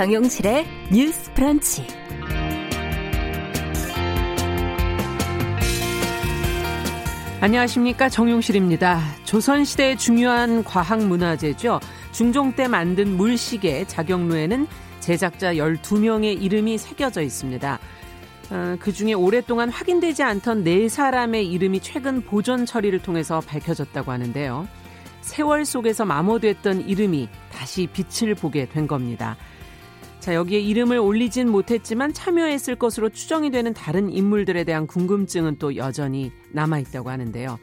정용실의 뉴스 프런치. 안녕하십니까. 정용실입니다. 조선시대의 중요한 과학문화재죠. 중종 때 만든 물시계 자경루에는 제작자 12명의 이름이 새겨져 있습니다. 어, 그 중에 오랫동안 확인되지 않던 네 사람의 이름이 최근 보존 처리를 통해서 밝혀졌다고 하는데요. 세월 속에서 마모됐던 이름이 다시 빛을 보게 된 겁니다. 자, 여기에 이름을 올리진 못했지만 참여했을 것으로 추정이 되는 다른 인물들에 대한 궁금증은 또 여전히 남아있다고 하는데요.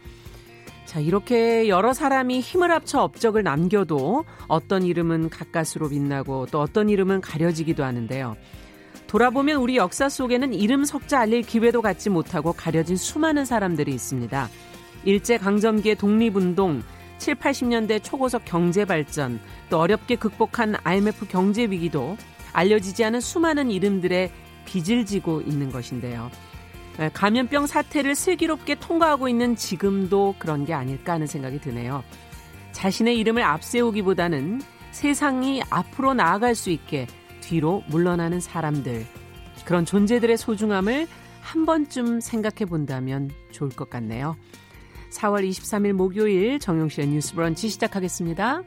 자, 이렇게 여러 사람이 힘을 합쳐 업적을 남겨도 어떤 이름은 가까스로 빛나고 또 어떤 이름은 가려지기도 하는데요. 돌아보면 우리 역사 속에는 이름 석자 알릴 기회도 갖지 못하고 가려진 수많은 사람들이 있습니다. 일제강점기의 독립운동, 7, 80년대 초고속 경제발전, 또 어렵게 극복한 IMF 경제위기도 알려지지 않은 수많은 이름들의 빚을 지고 있는 것인데요. 감염병 사태를 슬기롭게 통과하고 있는 지금도 그런 게 아닐까 하는 생각이 드네요. 자신의 이름을 앞세우기보다는 세상이 앞으로 나아갈 수 있게 뒤로 물러나는 사람들, 그런 존재들의 소중함을 한 번쯤 생각해 본다면 좋을 것 같네요. 4월 23일 목요일 정용실의 뉴스 브런치 시작하겠습니다.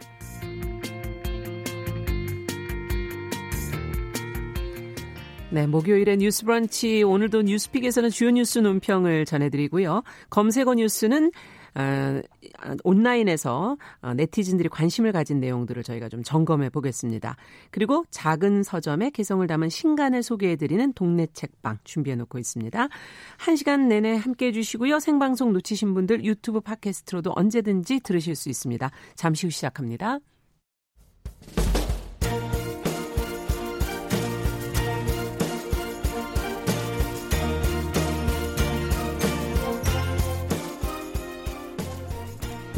네, 목요일의 뉴스 브런치 오늘도 뉴스픽에서는 주요 뉴스 논평을 전해드리고요. 검색어 뉴스는 어, 온라인에서 어, 네티즌들이 관심을 가진 내용들을 저희가 좀 점검해 보겠습니다. 그리고 작은 서점의 개성을 담은 신간을 소개해 드리는 동네 책방 준비해 놓고 있습니다. 한 시간 내내 함께 해 주시고요. 생방송 놓치신 분들 유튜브 팟캐스트로도 언제든지 들으실 수 있습니다. 잠시 후 시작합니다.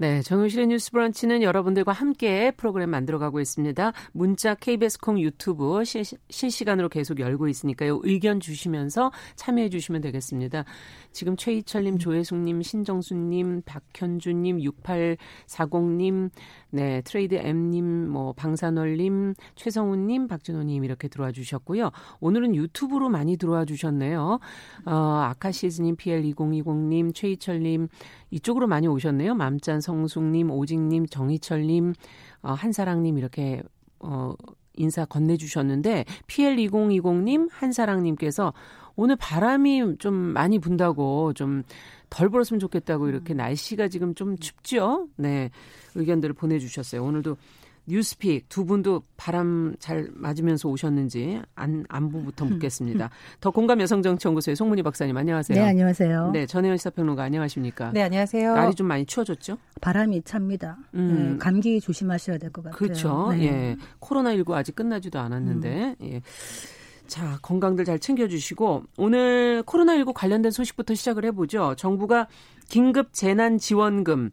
네, 정용실의 뉴스 브런치는 여러분들과 함께 프로그램 만들어가고 있습니다. 문자 KBS 콩 유튜브 실, 실시간으로 계속 열고 있으니까요. 의견 주시면서 참여해 주시면 되겠습니다. 지금 최희철님, 음. 조혜숙님, 신정수님, 박현주님, 6840님, 네, 트레이드 M님, 뭐, 방산월님, 최성훈님, 박진호님 이렇게 들어와 주셨고요. 오늘은 유튜브로 많이 들어와 주셨네요. 어, 아카시즈님, PL2020님, 최희철님, 이쪽으로 많이 오셨네요. 맘짠 성숙님, 오직님, 정희철님, 어, 한사랑님 이렇게, 어, 인사 건네주셨는데, PL2020님, 한사랑님께서 오늘 바람이 좀 많이 분다고 좀덜 불었으면 좋겠다고 이렇게 음. 날씨가 지금 좀 춥죠? 네. 의견들을 보내주셨어요. 오늘도 뉴스픽 두 분도 바람 잘 맞으면서 오셨는지 안, 안부부터 음. 묻겠습니다. 더 공감 여성정치연구소의 송문희 박사님 안녕하세요. 네 안녕하세요. 네 전혜연 시사평론가 안녕하십니까. 네 안녕하세요. 날이 좀 많이 추워졌죠? 바람이 찹니다. 음. 네, 감기 조심하셔야 될 것 같아요. 그렇죠. 네. 예 코로나 19 아직 끝나지도 않았는데 음. 예. 자, 건강들 잘 챙겨주시고, 오늘 코로나19 관련된 소식부터 시작을 해보죠. 정부가 긴급 재난 지원금,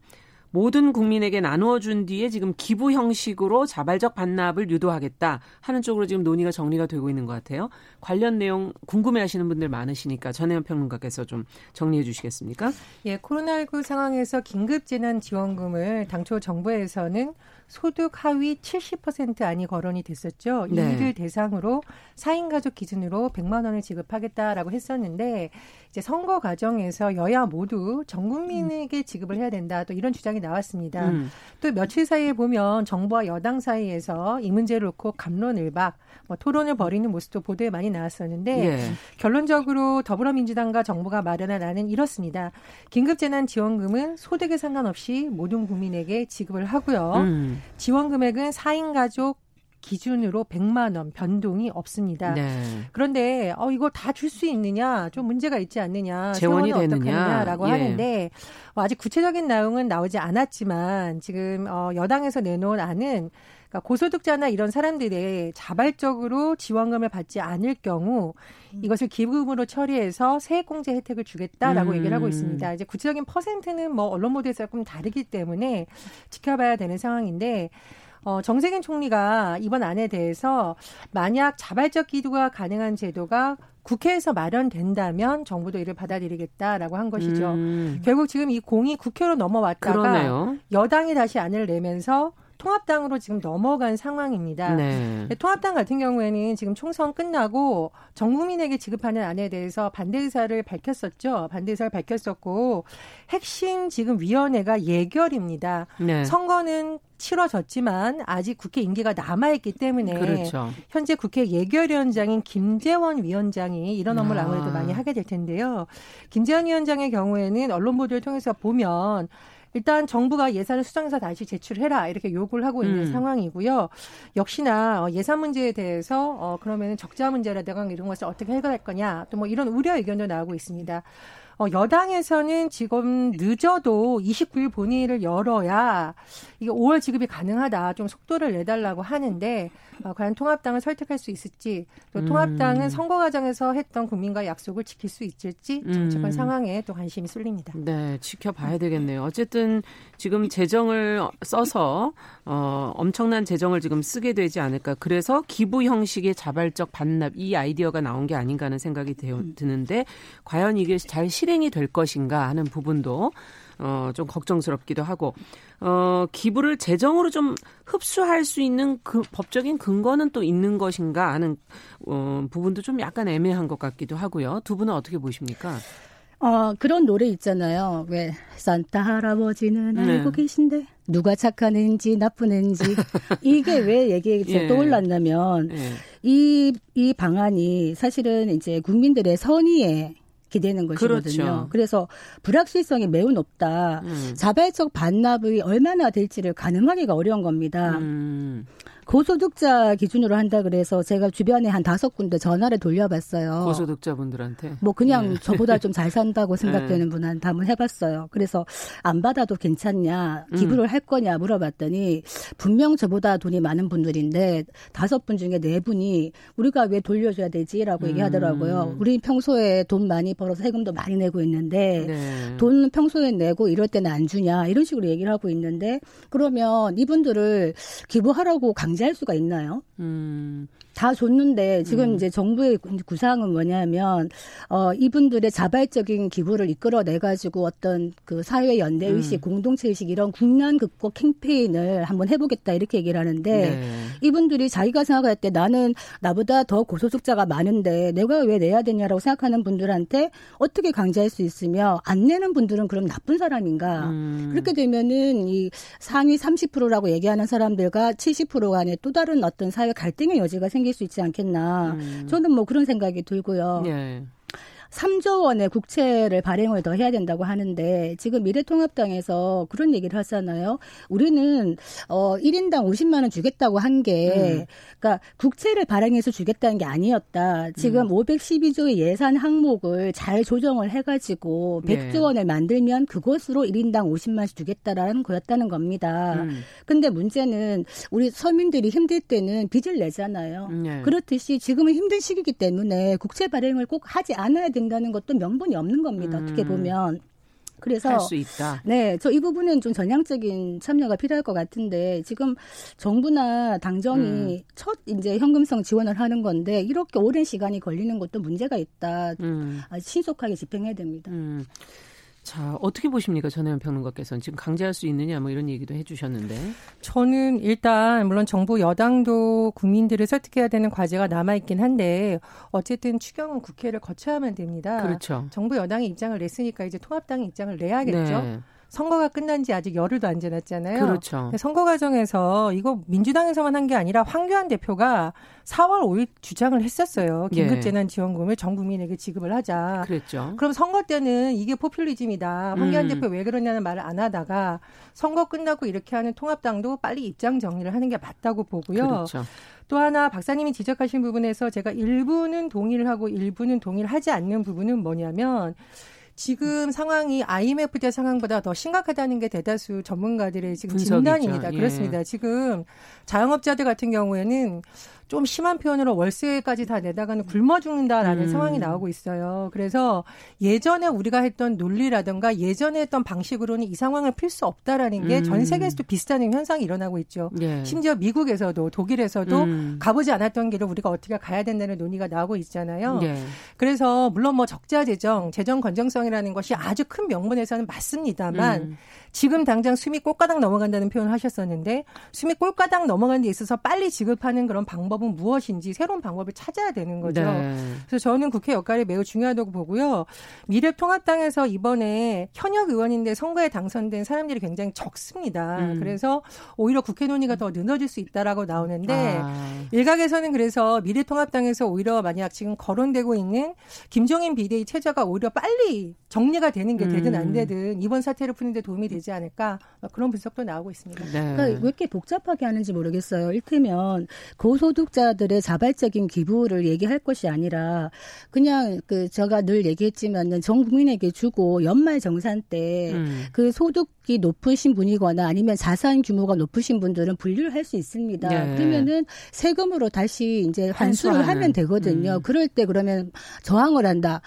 모든 국민에게 나누어 준 뒤에 지금 기부 형식으로 자발적 반납을 유도하겠다 하는 쪽으로 지금 논의가 정리가 되고 있는 것 같아요. 관련 내용 궁금해 하시는 분들 많으시니까 전혜연 평론가께서 좀 정리해 주시겠습니까? 예, 코로나19 상황에서 긴급 재난 지원금을 당초 정부에서는 소득 하위 70% 안이 거론이 됐었죠. 네. 이들 대상으로 4인 가족 기준으로 100만 원을 지급하겠다라고 했었는데 이제 선거 과정에서 여야 모두 전 국민에게 지급을 해야 된다. 또 이런 주장이 나왔습니다. 음. 또 며칠 사이에 보면 정부와 여당 사이에서 이 문제를 놓고 감론을박 뭐 토론을 벌이는 모습도 보도에 많이 나왔었는데 예. 결론적으로 더불어민주당과 정부가 마련한 안은 이렇습니다. 긴급재난지원금은 소득에 상관없이 모든 국민에게 지급을 하고요. 음. 지원 금액은 4인 가족 기준으로 100만 원 변동이 없습니다. 네. 그런데 어 이거 다줄 수 있느냐 좀 문제가 있지 않느냐 재원이 되느냐라고 예. 하는데 어, 아직 구체적인 내용은 나오지 않았지만 지금 어 여당에서 내놓은 안은 그러니까 고소득자나 이런 사람들의 자발적으로 지원금을 받지 않을 경우 음. 이것을 기부금으로 처리해서 세액공제 혜택을 주겠다라고 음. 얘기를 하고 있습니다. 이제 구체적인 퍼센트는 뭐 언론 보도에서 조금 다르기 때문에 지켜봐야 되는 상황인데 어, 정세균 총리가 이번 안에 대해서 만약 자발적 기부가 가능한 제도가 국회에서 마련된다면 정부도 이를 받아들이겠다라고 한 것이죠. 음. 결국 지금 이 공이 국회로 넘어왔다가 그러네요. 여당이 다시 안을 내면서 통합당으로 지금 넘어간 상황입니다. 네. 통합당 같은 경우에는 지금 총선 끝나고 전 국민에게 지급하는 안에 대해서 반대 의사를 밝혔었죠. 반대 의사를 밝혔었고 핵심 지금 위원회가 예결입니다. 네. 선거는 치러졌지만 아직 국회 임기가 남아있기 때문에 그렇죠. 현재 국회 예결위원장인 김재원 위원장이 이런 업무를 아. 아무래도 많이 하게 될 텐데요. 김재원 위원장의 경우에는 언론 보도를 통해서 보면 일단 정부가 예산을 수정해서 다시 제출해라 이렇게 요구를 하고 있는 음. 상황이고요. 역시나 어, 예산 문제에 대해서 어 그러면 적자 문제라든가 이런 것을 어떻게 해결할 거냐 또 뭐 이런 우려 의견도 나오고 있습니다. 어, 여당에서는 지금 늦어도 29일 본회의를 열어야 이게 5월 지급이 가능하다. 좀 속도를 내달라고 하는데 어, 과연 통합당을 설득할 수 있을지 또 음. 통합당은 선거 과정에서 했던 국민과 약속을 지킬 수 있을지 정치권 음. 상황에 또 관심이 쏠립니다. 네, 지켜봐야 되겠네요. 어쨌든 지금 재정을 써서 어, 엄청난 재정을 지금 쓰게 되지 않을까. 그래서 기부 형식의 자발적 반납 이 아이디어가 나온 게 아닌가 하는 생각이 음. 드는데 과연 이게 잘 실행이 될 것인가 하는 부분도 어, 좀 걱정스럽기도 하고, 어, 기부를 재정으로 좀 흡수할 수 있는 그 법적인 근거는 또 있는 것인가 하는, 어, 부분도 좀 약간 애매한 것 같기도 하고요. 두 분은 어떻게 보십니까? 어, 그런 노래 있잖아요. 왜, 산타 할아버지는 네. 알고 계신데, 누가 착하는지 나쁘는지. 이게 왜 얘기가 예. 떠올랐냐면, 예. 이, 이 방안이 사실은 이제 국민들의 선의에 기대는 것이거든요. 그렇죠. 그래서 불확실성이 매우 높다. 음. 자발적 반납이 얼마나 될지를 가늠하기가 어려운 겁니다. 음. 고소득자 기준으로 한다 그래서 제가 주변에 한 다섯 군데 전화를 돌려봤어요. 고소득자분들한테? 뭐 그냥 네. 저보다 좀 잘 산다고 생각되는 네. 분한테 한번 해봤어요. 그래서 안 받아도 괜찮냐, 기부를 음. 할 거냐 물어봤더니 분명 저보다 돈이 많은 분들인데 다섯 분 중에 네 분이 우리가 왜 돌려줘야 되지라고 음. 얘기하더라고요. 우리 평소에 돈 많이 벌어서 세금도 많이 내고 있는데 네. 돈 평소에 내고 이럴 때는 안 주냐 이런 식으로 얘기를 하고 있는데 그러면 이분들을 기부하라고 강 강제할 수가 있나요? 음. 다 줬는데 지금 음. 이제 정부의 구상은 뭐냐면 어 이분들의 자발적인 기부를 이끌어내 가지고 어떤 그 사회 연대 의식, 음. 공동체 의식 이런 국난 극복 캠페인을 한번 해보겠다 이렇게 얘기를 하는데 네. 이분들이 자기가 생각할 때 나는 나보다 더 고소득자가 많은데 내가 왜 내야 되냐라고 생각하는 분들한테 어떻게 강제할 수 있으며 안 내는 분들은 그럼 나쁜 사람인가? 음. 그렇게 되면은 이 상위 30%라고 얘기하는 사람들과 70% 간의 또 다른 어떤 사회 갈등의 여지가 생. 생길 수 있지 않겠나. 음. 저는 뭐 그런 생각이 들고요. 예. 3조 원의 국채를 발행을 더 해야 된다고 하는데 지금 미래통합당에서 그런 얘기를 하잖아요. 우리는 어 1인당 50만 원 주겠다고 한게 음. 그러니까 국채를 발행해서 주겠다는 게 아니었다. 지금 음. 512조의 예산 항목을 잘 조정을 해 가지고 100조 원을 만들면 그것으로 1인당 50만 원씩 주겠다라는 거였다는 겁니다. 음. 근데 문제는 우리 서민들이 힘들 때는 빚을 내잖아요. 네. 그렇듯이 지금은 힘든 시기이기 때문에 국채 발행을 꼭 하지 않아야 된다 는 것도 명분이 없는 겁니다. 어떻게 음. 보면. 그래서 할수 있다. 네, 저 이 부분은 좀 전향적인 참여가 필요할 것 같은데 지금 정부나 당정이 음. 첫 이제 현금성 지원을 하는 건데 이렇게 오랜 시간이 걸리는 것도 문제가 있다. 음. 신속하게 집행해야 됩니다. 음. 자, 어떻게 보십니까? 전혜연 평론가께서는 지금 강제할 수 있느냐 뭐 이런 얘기도 해 주셨는데. 저는 일단 물론 정부 여당도 국민들을 설득해야 되는 과제가 남아 있긴 한데 어쨌든 추경은 국회를 거쳐야만 됩니다. 그렇죠. 정부 여당이 입장을 냈으니까 이제 통합당이 입장을 내야겠죠. 네. 선거가 끝난 지 아직 열흘도 안 지났잖아요. 그렇죠. 선거 과정에서 이거 민주당에서만 한 게 아니라 황교안 대표가 4월 5일 주장을 했었어요. 긴급재난지원금을 예. 전 국민에게 지급을 하자. 그랬죠. 그럼 선거 때는 이게 포퓰리즘이다. 황교안 음. 대표 왜 그러냐는 말을 안 하다가 선거 끝나고 이렇게 하는 통합당도 빨리 입장 정리를 하는 게 맞다고 보고요. 그렇죠. 또 하나 박사님이 지적하신 부분에서 제가 일부는 동의를 하고 일부는 동의를 하지 않는 부분은 뭐냐면 지금 상황이 IMF 때 상황보다 더 심각하다는 게 대다수 전문가들의 지금 분석이죠. 진단입니다. 예. 그렇습니다. 지금 자영업자들 같은 경우에는 좀 심한 표현으로 월세까지 다 내다가는 굶어 죽는다라는 음. 상황이 나오고 있어요. 그래서 예전에 우리가 했던 논리라든가 예전에 했던 방식으로는 이 상황을 풀 수 없다라는 게전 음. 세계에서도 비슷한 현상이 일어나고 있죠. 예. 심지어 미국에서도 독일에서도 음. 가보지 않았던 길을 우리가 어떻게 가야 된다는 논의가 나오고 있잖아요. 예. 그래서 물론 뭐 적자 재정, 재정 건정성이라는 것이 아주 큰 명분에서는 맞습니다만 음. 지금 당장 숨이 꼴가닥 넘어간다는 표현을 하셨었는데 숨이 꼴가닥 넘어가는 데 있어서 빨리 지급하는 그런 방법은 무엇인지 새로운 방법을 찾아야 되는 거죠. 네. 그래서 저는 국회 역할이 매우 중요하다고 보고요. 미래통합당에서 이번에 현역 의원인데 선거에 당선된 사람들이 굉장히 적습니다. 음. 그래서 오히려 국회 논의가 더 늘어질 수 있다라고 나오는데 아. 일각에서는 그래서 미래통합당에서 오히려 만약 지금 거론되고 있는 김종인 비대위 체제가 오히려 빨리 정리가 되는 게 되든 안 음. 되든 이번 사태를 푸는데 도움이 되지 않을까 그런 분석도 나오고 있습니다. 네. 그러니까 왜 이렇게 복잡하게 하는지 모르겠어요. 일테면 고소득자들의 자발적인 기부를 얘기할 것이 아니라 그냥 그 제가 늘 얘기했지만은 전 국민에게 주고 연말 정산 때그 음. 그 소득이 높으신 분이거나 아니면 자산 규모가 높으신 분들은 분류를 할 수 있습니다. 네. 그러면은 세금으로 다시 이제 환수를 환수하는. 하면 되거든요. 음. 그럴 때 그러면 저항을 한다.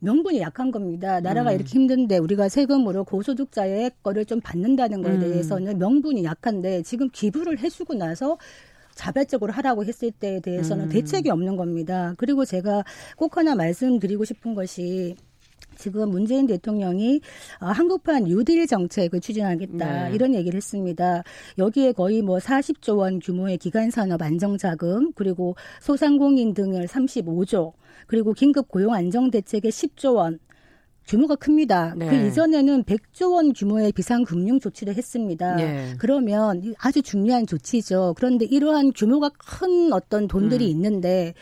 명분이 약한 겁니다. 나라가 음. 이렇게 힘든데 우리가 세금으로 고소득자의 거를 좀 받는다는 거에 음. 대해서는 명분이 약한데 지금 기부를 해주고 나서 자발적으로 하라고 했을 때에 대해서는 음. 대책이 없는 겁니다. 그리고 제가 꼭 하나 말씀드리고 싶은 것이 지금 문재인 대통령이 어, 한국판 뉴딜 정책을 추진하겠다 네. 이런 얘기를 했습니다. 여기에 거의 뭐 40조 원 규모의 기간 산업 안정 자금 그리고 소상공인 등을 35조 그리고 긴급 고용 안정 대책에 10조 원 규모가 큽니다. 네. 그 이전에는 100조 원 규모의 비상금융 조치를 했습니다. 네. 그러면 아주 중요한 조치죠. 그런데 이러한 규모가 큰 어떤 돈들이 음. 있는데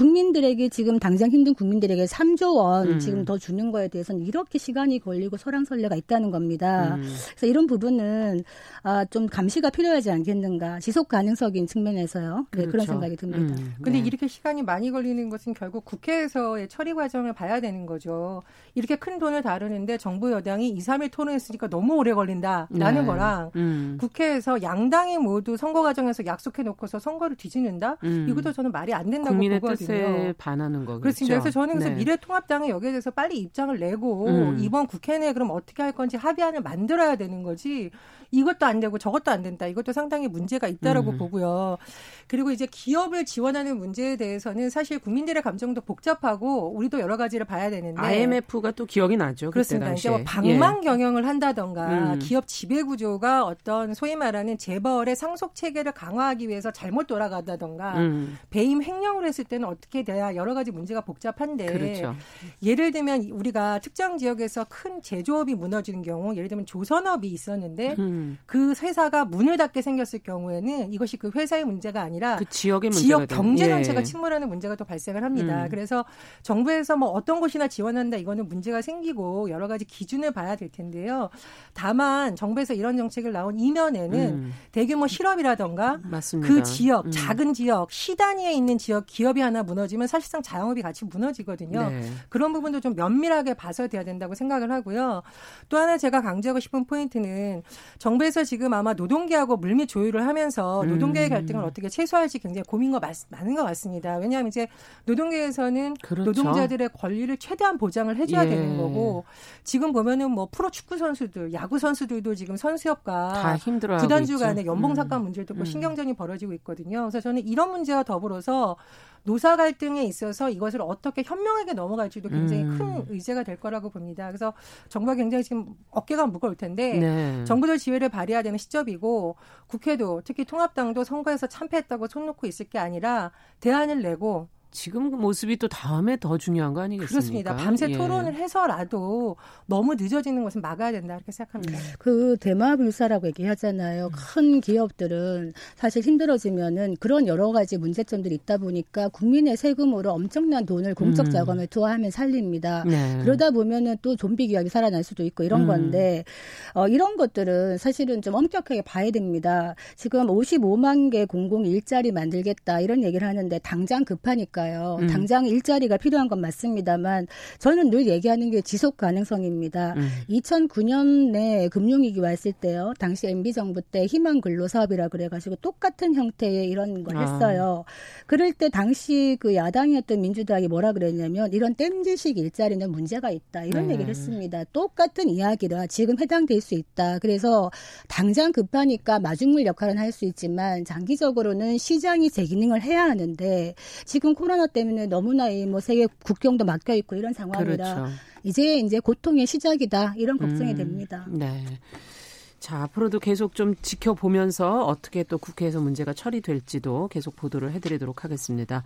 국민들에게 지금 당장 힘든 국민들에게 3조 원 음. 지금 더 주는 거에 대해서는 이렇게 시간이 걸리고 설랑설레가 있다는 겁니다. 음. 그래서 이런 부분은 아, 좀 감시가 필요하지 않겠는가 지속 가능성인 측면에서요. 네, 그렇죠. 그런 생각이 듭니다. 음. 근데 네. 이렇게 시간이 많이 걸리는 것은 결국 국회에서의 처리 과정을 봐야 되는 거죠. 이렇게 큰 돈을 다루는데 정부 여당이 2, 3일 토론했으니까 너무 오래 걸린다라는 네. 거랑 음. 국회에서 양당이 모두 선거 과정에서 약속해 놓고서 선거를 뒤지는다? 음. 이것도 저는 말이 안 된다고 보거든요. 뜻에 반하는 거겠죠. 그렇습니다. 그래서 저는 그래서 네. 미래통합당이 여기에 대해서 빨리 입장을 내고 음. 이번 국회 내에 그럼 어떻게 할 건지 합의안을 만들어야 되는 거지. 이것도 안 되고 저것도 안 된다. 이것도 상당히 문제가 있다라고 음. 보고요. 그리고 이제 기업을 지원하는 문제에 대해서는 사실 국민들의 감정도 복잡하고 우리도 여러 가지를 봐야 되는데 IMF가 또 기억이 나죠. 그렇습니다. 이제 뭐 방망 예. 경영을 한다던가 음. 기업 지배 구조가 어떤 소위 말하는 재벌의 상속 체계를 강화하기 위해서 잘못 돌아가다던가 음. 배임 횡령을 했을 때는 어떻게 돼야 여러 가지 문제가 복잡한데 그렇죠. 예를 들면 우리가 특정 지역에서 큰 제조업이 무너지는 경우 예를 들면 조선업이 있었는데 음. 그 회사가 문을 닫게 생겼을 경우에는 이것이 그 회사의 문제가 아니라 그 지역의 지역 경제 전체가 예. 침몰하는 문제가 또 발생을 합니다. 음. 그래서 정부에서 뭐 어떤 곳이나 지원한다 이거는 문제가 생기고 여러 가지 기준을 봐야 될 텐데요. 다만 정부에서 이런 정책을 나온 이면에는 음. 대규모 실업이라던가 맞습니다. 그 지역 음. 작은 지역 시 단위에 있는 지역 기업이 하나 무너지면 사실상 자영업이 같이 무너지거든요. 네. 그런 부분도 좀 면밀하게 봐서 돼야 된다고 생각을 하고요. 또 하나 제가 강조하고 싶은 포인트는 정부에서 지금 아마 노동계하고 물밑 조율을 하면서 노동계의 음. 갈등을 어떻게 최소화할지 굉장히 고민과 많은 것 같습니다. 왜냐하면 이제 노동계에서는 그렇죠. 노동자들의 권리를 최대한 보장을 해줘야 예. 되는 거고 지금 보면은 뭐 프로 축구 선수들, 야구 선수들도 지금 선수협과 구단주 간의 연봉 삭감 음. 문제도 있고 음. 신경전이 벌어지고 있거든요. 그래서 저는 이런 문제와 더불어서 노사 갈등에 있어서 이것을 어떻게 현명하게 넘어갈지도 굉장히 음. 큰 의제가 될 거라고 봅니다. 그래서 정부가 굉장히 지금 어깨가 무거울 텐데 네. 정부도 지혜를 발휘해야 되는 시점이고 국회도 특히 통합당도 선거에서 참패했다고 손 놓고 있을 게 아니라 대안을 내고 지금 그 모습이 또 다음에 더 중요한 거 아니겠습니까? 그렇습니다. 밤새 예. 토론을 해서라도 너무 늦어지는 것은 막아야 된다 이렇게 생각합니다. 음. 그 대마불사라고 얘기하잖아요. 음. 큰 기업들은 사실 힘들어지면은 그런 여러 가지 문제점들이 있다 보니까 국민의 세금으로 엄청난 돈을 공적 음. 자금을 투하하면 살립니다. 네. 그러다 보면은 또 좀비 기업이 살아날 수도 있고 이런 음. 건데 어, 이런 것들은 사실은 좀 엄격하게 봐야 됩니다. 지금 55만 개 공공 일자리 만들겠다 이런 얘기를 하는데 당장 급하니까 있을까요? 음. 당장 일자리가 필요한 건 맞습니다만 저는 늘 얘기하는 게 지속 가능성입니다. 음. 2009년에 금융위기 왔을 때요. 당시 MB 정부 때 희망 근로 사업이라 그래가지고 똑같은 형태의 이런 걸 아. 했어요. 아. 그럴 때 당시 그 야당이었던 민주당이 뭐라 그랬냐면 이런 땜질식 일자리는 문제가 있다 이런 네. 얘기를 했습니다. 똑같은 이야기라 지금 해당될 수 있다. 그래서 당장 급하니까 마중물 역할은 할 수 있지만 장기적으로는 시장이 제 기능을 해야 하는데 지금 코로나 때문에 너무나 뭐 세계 국경도 막혀 있고 이런 상황이라 그렇죠. 이제 이제 고통의 시작이다 이런 걱정이 음, 됩니다. 네. 자, 앞으로도 계속 좀 지켜보면서 어떻게 또 국회에서 문제가 처리될지도 계속 보도를 해드리도록 하겠습니다.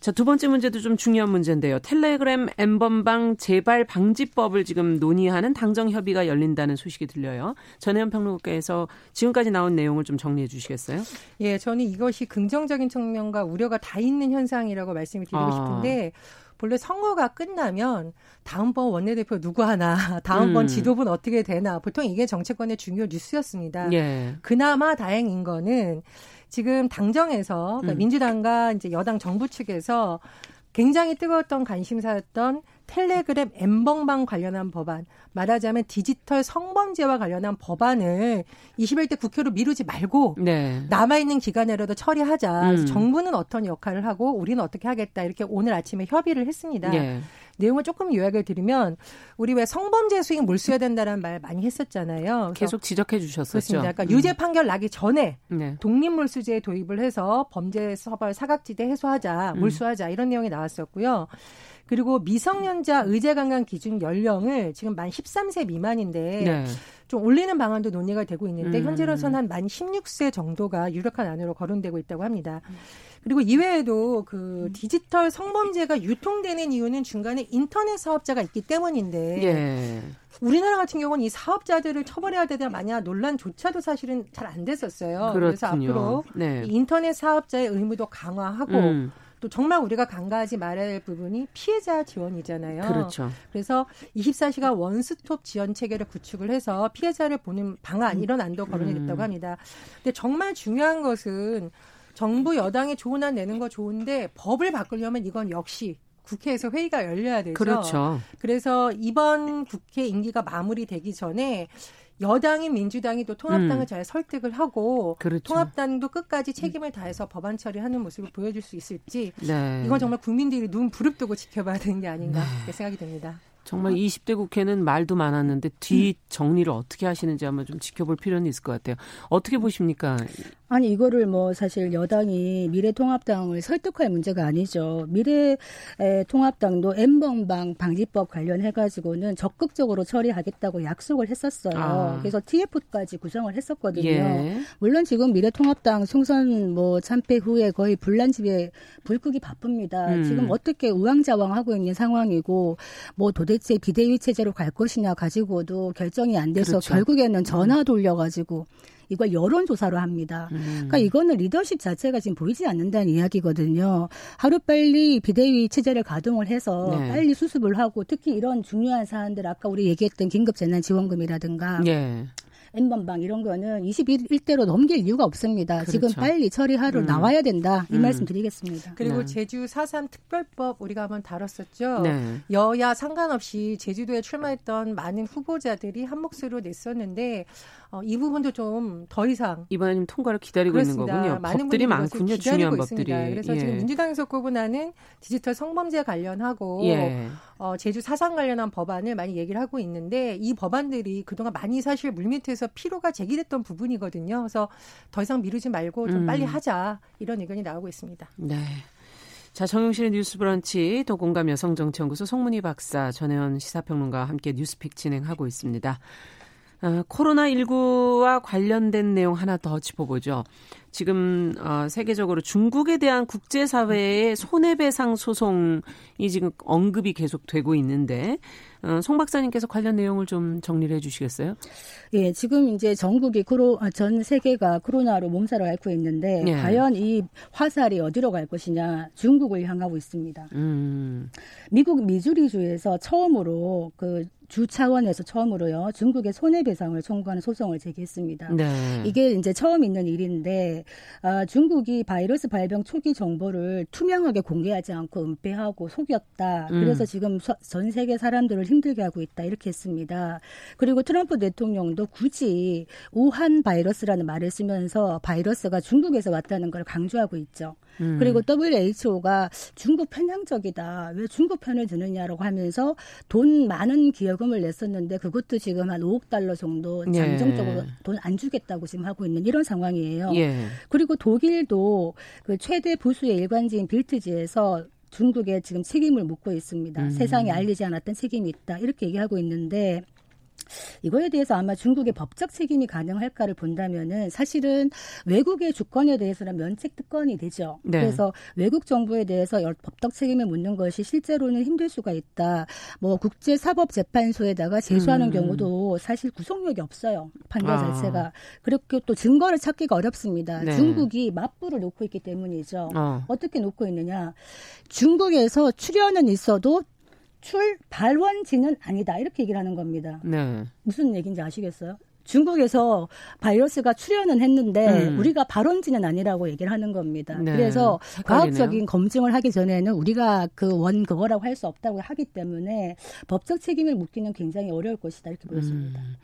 자, 두 번째 문제도 좀 중요한 문제인데요. 텔레그램 엠번방 재발 방지법을 지금 논의하는 당정 협의가 열린다는 소식이 들려요. 전혜연 평론가께서 지금까지 나온 내용을 좀 정리해 주시겠어요? 예, 저는 이것이 긍정적인 측면과 우려가 다 있는 현상이라고 말씀을 드리고 아. 싶은데 본래 선거가 끝나면 다음번 원내대표 누구 하나, 다음번 음. 지도부는 어떻게 되나 보통 이게 정치권의 중요 뉴스였습니다. 예. 그나마 다행인 거는 지금 당정에서 그러니까 음. 민주당과 이제 여당 정부 측에서 굉장히 뜨거웠던 관심사였던 텔레그램 엠벙방 관련한 법안, 말하자면 디지털 성범죄와 관련한 법안을 21대 국회로 미루지 말고 네. 남아있는 기간에라도 처리하자. 음. 정부는 어떤 역할을 하고 우리는 어떻게 하겠다. 이렇게 오늘 아침에 협의를 했습니다. 네. 내용을 조금 요약을 드리면 우리 왜 성범죄 수익 몰수해야 된다는 말 많이 했었잖아요. 계속 지적해 주셨었죠. 그렇습니다. 그러니까 음. 유죄 판결 나기 전에 네. 독립몰수제 도입을 해서 범죄 처벌 사각지대 해소하자, 음. 몰수하자 이런 내용이 나왔었고요. 그리고 미성년자 의제 강간 기준 연령을 지금 만 13세 미만인데 네. 좀 올리는 방안도 논의가 되고 있는데 음. 현재로서는 한 만 16세 정도가 유력한 안으로 거론되고 있다고 합니다. 그리고 이외에도 그 디지털 성범죄가 유통되는 이유는 중간에 인터넷 사업자가 있기 때문인데 예. 우리나라 같은 경우는 이 사업자들을 처벌해야 되다 마냐 논란조차도 사실은 잘 안 됐었어요. 그렇군요. 그래서 앞으로 네. 인터넷 사업자의 의무도 강화하고 음. 또 정말 우리가 간과하지 말아야 할 부분이 피해자 지원이잖아요. 그렇죠. 그래서 24시간 원스톱 지원 체계를 구축을 해서 피해자를 보는 방안 음. 이런 안도 거론이 됐다고 음. 합니다. 근데 정말 중요한 것은 정부 여당이 좋은 안 내는 거 좋은데 법을 바꾸려면 이건 역시 국회에서 회의가 열려야 되죠. 그렇죠. 그래서 이번 국회 임기가 마무리되기 전에 여당인 민주당이 또 통합당을 음. 잘 설득을 하고 그렇죠. 통합당도 끝까지 책임을 다해서 법안 처리하는 모습을 보여줄 수 있을지 네. 이건 정말 국민들이 눈 부릅뜨고 지켜봐야 되는 게 아닌가 네. 생각이 듭니다. 정말 20대 국회는 말도 많았는데 뒤 정리를 어떻게 하시는지 한번 좀 지켜볼 필요는 있을 것 같아요. 어떻게 보십니까? 아니 이거를 뭐 사실 여당이 미래통합당을 설득할 문제가 아니죠. 미래통합당도 엠번방 방지법 관련해 가지고는 적극적으로 처리하겠다고 약속을 했었어요. 아. 그래서 TF까지 구성을 했었거든요. 예. 물론 지금 미래통합당 총선 뭐 참패 후에 거의 불난집에 불 끄기 바쁩니다. 음. 지금 어떻게 우왕좌왕하고 있는 상황이고 뭐 도대 체 비대위 체제로 갈 것이냐 가지고도 결정이 안 돼서 그렇죠. 결국에는 전화 돌려가지고 이걸 여론조사로 합니다. 음. 그러니까 이거는 리더십 자체가 지금 보이지 않는다는 이야기거든요. 하루빨리 비대위 체제를 가동을 해서 네. 빨리 수습을 하고 특히 이런 중요한 사안들 아까 우리 얘기했던 긴급재난지원금이라든가 네. N번방 이런 거는 21대로 넘길 이유가 없습니다. 그렇죠. 지금 빨리 처리하러 음. 나와야 된다. 이 음. 말씀 드리겠습니다. 그리고 네. 제주 4.3 특별법 우리가 한번 다뤘었죠. 네. 여야 상관없이 제주도에 출마했던 많은 후보자들이 한 몫으로 냈었는데 어, 이 부분도 좀 더 이상 이번에 통과를 기다리고 그렇습니다. 있는 거군요. 많은 법들이 많군요. 중요한 법들이. 그래서 예. 지금 민주당에서 꼽은하는 디지털 성범죄 관련하고 예. 어, 제주 사상 관련한 법안을 많이 얘기를 하고 있는데 이 법안들이 그동안 많이 사실 물밑에서 피로가 제기됐던 부분이거든요. 그래서 더 이상 미루지 말고 좀 음. 빨리 하자 이런 의견이 나오고 있습니다. 네. 자, 정용실의 뉴스 브런치 도공감 여성정치연구소 송문희 박사 전혜원 시사평론가와 함께 뉴스픽 진행하고 있습니다. 어, 코로나19와 관련된 내용 하나 더 짚어보죠. 지금 어, 세계적으로 중국에 대한 국제사회의 손해배상 소송이 지금 언급이 계속되고 있는데 어, 송 박사님께서 관련 내용을 좀 정리를 해주시겠어요? 예, 지금 이제 전국이 코로 아, 전 세계가 코로나로 몸살을 앓고 있는데 예. 과연 이 화살이 어디로 갈 것이냐 중국을 향하고 있습니다. 음. 미국 미주리주에서 처음으로 그 주 차원에서 처음으로요 중국의 손해배상을 청구하는 소송을 제기했습니다. 네. 이게 이제 처음 있는 일인데 아, 중국이 바이러스 발병 초기 정보를 투명하게 공개하지 않고 은폐하고 속였다. 음. 그래서 지금 전 세계 사람들을 힘들게 하고 있다 이렇게 했습니다. 그리고 트럼프 대통령도 굳이 우한 바이러스라는 말을 쓰면서 바이러스가 중국에서 왔다는 걸 강조하고 있죠. 음. 그리고 WHO가 중국 편향적이다. 왜 중국 편을 드느냐라고 하면서 돈 많은 기 여금을 냈었는데 그것도 지금 한 5억 달러 정도 예. 잠정적으로 예. 돈안 주겠다고 지금 하고 있는 이런 상황이에요. 예. 그리고 독일도 그 최대 부수의 일관지인 빌트지에서 중국에 지금 책임을 묻고 있습니다. 음. 세상에 알리지 않았던 책임이 있다. 이렇게 얘기하고 있는데 이거에 대해서 아마 중국의 법적 책임이 가능할까를 본다면은 사실은 외국의 주권에 대해서는 면책 특권이 되죠. 네. 그래서 외국 정부에 대해서 법적 책임을 묻는 것이 실제로는 힘들 수가 있다. 뭐 국제 사법 재판소에다가 제소하는 음. 경우도 사실 구속력이 없어요. 판결 아. 자체가. 그렇게 또 증거를 찾기가 어렵습니다. 네. 중국이 맞불을 놓고 있기 때문이죠. 어. 어떻게 놓고 있느냐. 중국에서 출연은 있어도 출 발원지는 아니다 이렇게 얘기를 하는 겁니다. 네. 무슨 얘기인지 아시겠어요? 중국에서 바이러스가 출현은 했는데 음. 우리가 발원지는 아니라고 얘기를 하는 겁니다. 네. 그래서 헷갈리네요. 과학적인 검증을 하기 전에는 우리가 그 원 그거라고 할 수 없다고 하기 때문에 법적 책임을 묻기는 굉장히 어려울 것이다 이렇게 보였습니다. 음.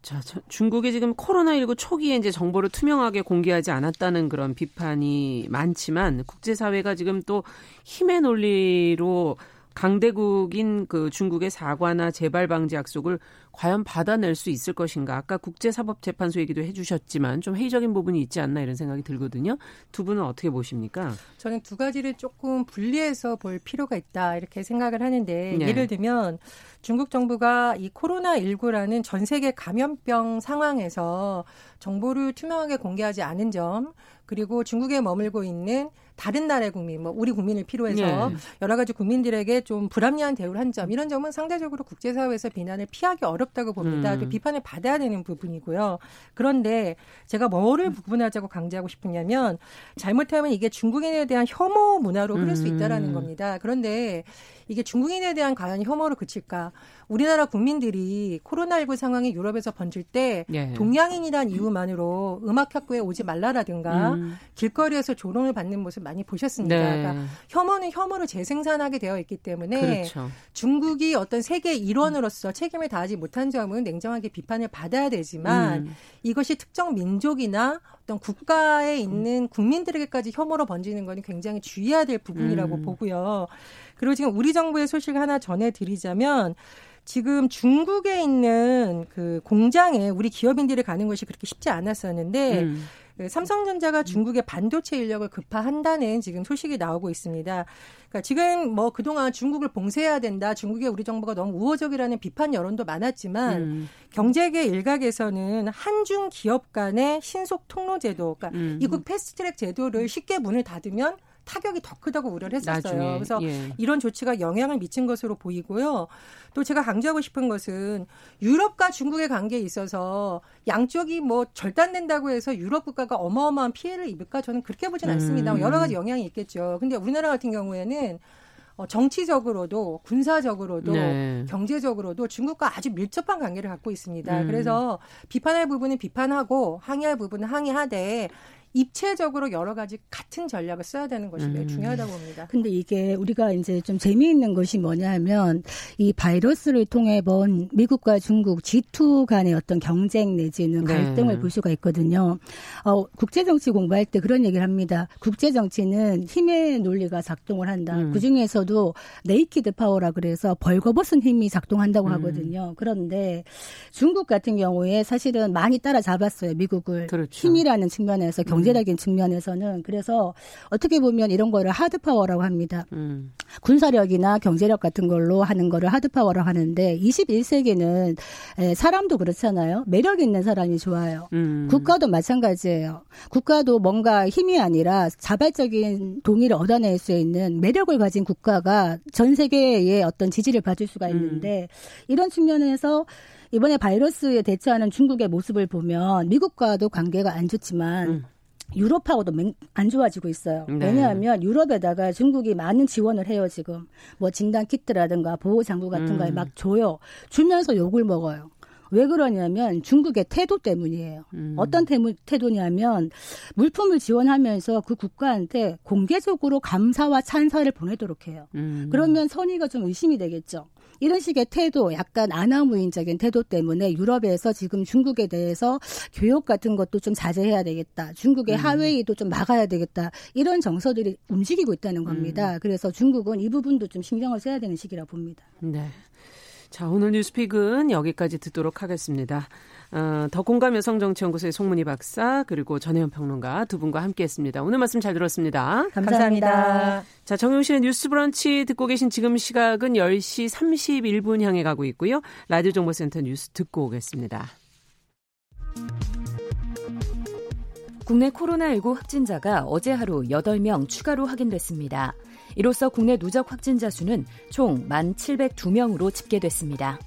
자, 중국이 지금 코로나19 초기에 이제 정보를 투명하게 공개하지 않았다는 그런 비판이 많지만 국제사회가 지금 또 힘의 논리로 강대국인 그 중국의 사과나 재발 방지 약속을 과연 받아낼 수 있을 것인가? 아까 국제사법재판소 얘기도 해주셨지만 좀 회의적인 부분이 있지 않나 이런 생각이 들거든요. 두 분은 어떻게 보십니까? 저는 두 가지를 조금 분리해서 볼 필요가 있다 이렇게 생각을 하는데 네. 예를 들면 중국 정부가 이 코로나 19라는 전 세계 감염병 상황에서 정보를 투명하게 공개하지 않은 점 그리고 중국에 머물고 있는 다른 나라의 국민, 뭐 우리 국민을 필요해서 네. 여러 가지 국민들에게 좀 불합리한 대우를 한 점, 이런 점은 상대적으로 국제사회에서 비난을 피하기 어렵다고 봅니다. 음. 또 비판을 받아야 되는 부분이고요. 그런데 제가 뭐를 구분하자고 강조하고 싶으냐면 잘못하면 이게 중국인에 대한 혐오 문화로 흐를 수 있다라는 음. 겁니다. 그런데 이게 중국인에 대한 과연 혐오로 그칠까? 우리나라 국민들이 코로나19 상황이 유럽에서 번질 때 예. 동양인이란 이유만으로 음악학교에 오지 말라라든가 음. 길거리에서 조롱을 받는 모습 많이 보셨습니다. 네. 그러니까 혐오는 혐오를 재생산하게 되어 있기 때문에 그렇죠. 중국이 어떤 세계 일원으로서 책임을 다하지 못한 점은 냉정하게 비판을 받아야 되지만 음. 이것이 특정 민족이나 어떤 국가에 있는 국민들에게까지 혐오로 번지는 것은 굉장히 주의해야 될 부분이라고 음. 보고요. 그리고 지금 우리 정부의 소식 하나 전해드리자면 지금 중국에 있는 그 공장에 우리 기업인들이 가는 것이 그렇게 쉽지 않았었는데 음. 그 삼성전자가 중국의 반도체 인력을 급파한다는 지금 소식이 나오고 있습니다. 그러니까 지금 뭐 그동안 중국을 봉쇄해야 된다, 중국의 우리 정부가 너무 우호적이라는 비판 여론도 많았지만 음. 경제계 일각에서는 한중 기업 간의 신속 통로 제도, 그러니까 음. 이국 패스트트랙 제도를 쉽게 문을 닫으면 타격이 더 크다고 우려를 했었어요. 나중에, 그래서 예. 이런 조치가 영향을 미친 것으로 보이고요. 또 제가 강조하고 싶은 것은 유럽과 중국의 관계에 있어서 양쪽이 뭐 절단된다고 해서 유럽 국가가 어마어마한 피해를 입을까 저는 그렇게 보진 않습니다. 음. 여러 가지 영향이 있겠죠. 근데 우리나라 같은 경우에는 어, 정치적으로도 군사적으로도 네. 경제적으로도 중국과 아주 밀접한 관계를 갖고 있습니다. 음. 그래서 비판할 부분은 비판하고 항의할 부분은 항의하되 입체적으로 여러 가지 같은 전략을 써야 되는 것이 매우 음. 중요하다고 봅니다. 근데 이게 우리가 이제 좀 재미있는 것이 뭐냐면 이 바이러스를 통해 본 미국과 중국 G2 간의 어떤 경쟁 내지는 네. 갈등을 네. 볼 수가 있거든요. 어, 국제정치 공부할 때 그런 얘기를 합니다. 국제정치는 힘의 논리가 작동을 한다. 음. 그 중에서도 naked power라 그래서 벌거벗은 힘이 작동한다고 음. 하거든요. 그런데 중국 같은 경우에 사실은 많이 따라잡았어요. 미국을. 그렇죠. 힘이라는 측면에서 경 경제적인 측면에서는 그래서 어떻게 보면 이런 거를 hard power라고 합니다. 음. 군사력이나 경제력 같은 걸로 하는 거를 hard power라고 하는데 21세기는 사람도 그렇잖아요. 매력 있는 사람이 좋아요. 음. 국가도 마찬가지예요. 국가도 뭔가 힘이 아니라 자발적인 동의를 얻어낼 수 있는 매력을 가진 국가가 전 세계의 어떤 지지를 받을 수가 있는데 음. 이런 측면에서 이번에 바이러스에 대처하는 중국의 모습을 보면 미국과도 관계가 안 좋지만 음. 유럽하고도 안 좋아지고 있어요. 네. 왜냐하면 유럽에다가 중국이 많은 지원을 해요, 지금. 뭐 진단 키트라든가 보호 장구 같은 음. 걸막 줘요. 주면서 욕을 먹어요. 왜 그러냐면 중국의 태도 때문이에요. 음. 어떤 태도 냐면 물품을 지원하면서 그 국가한테 공개적으로 감사와 찬사를 보내도록 해요. 음. 그러면 선의가 좀 의심이 되겠죠. 이런 식의 태도, 약간 아나무인적인 태도 때문에 유럽에서 지금 중국에 대해서 교육 같은 것도 좀 자제해야 되겠다. 중국의 음. 하웨이도 좀 막아야 되겠다. 이런 정서들이 움직이고 있다는 겁니다. 음. 그래서 중국은 이 부분도 좀 신경을 써야 되는 시기라 봅니다. 네. 자, 오늘 뉴스픽은 여기까지 듣도록 하겠습니다. 어, 더 공감 여성 정치연구소의 송문희 박사 그리고 전혜연 평론가 두 분과 함께했습니다. 오늘 말씀 잘 들었습니다. 감사합니다. 감사합니다. 자, 정용실의 뉴스브런치 듣고 계신 지금 시각은 10시 31분 향해 가고 있고요. 라디오 정보센터 뉴스 듣고 오겠습니다. 국내 코로나19 확진자가 어제 하루 8명 추가로 확인됐습니다. 이로써 국내 누적 확진자 수는 총 1,702명으로 집계됐습니다.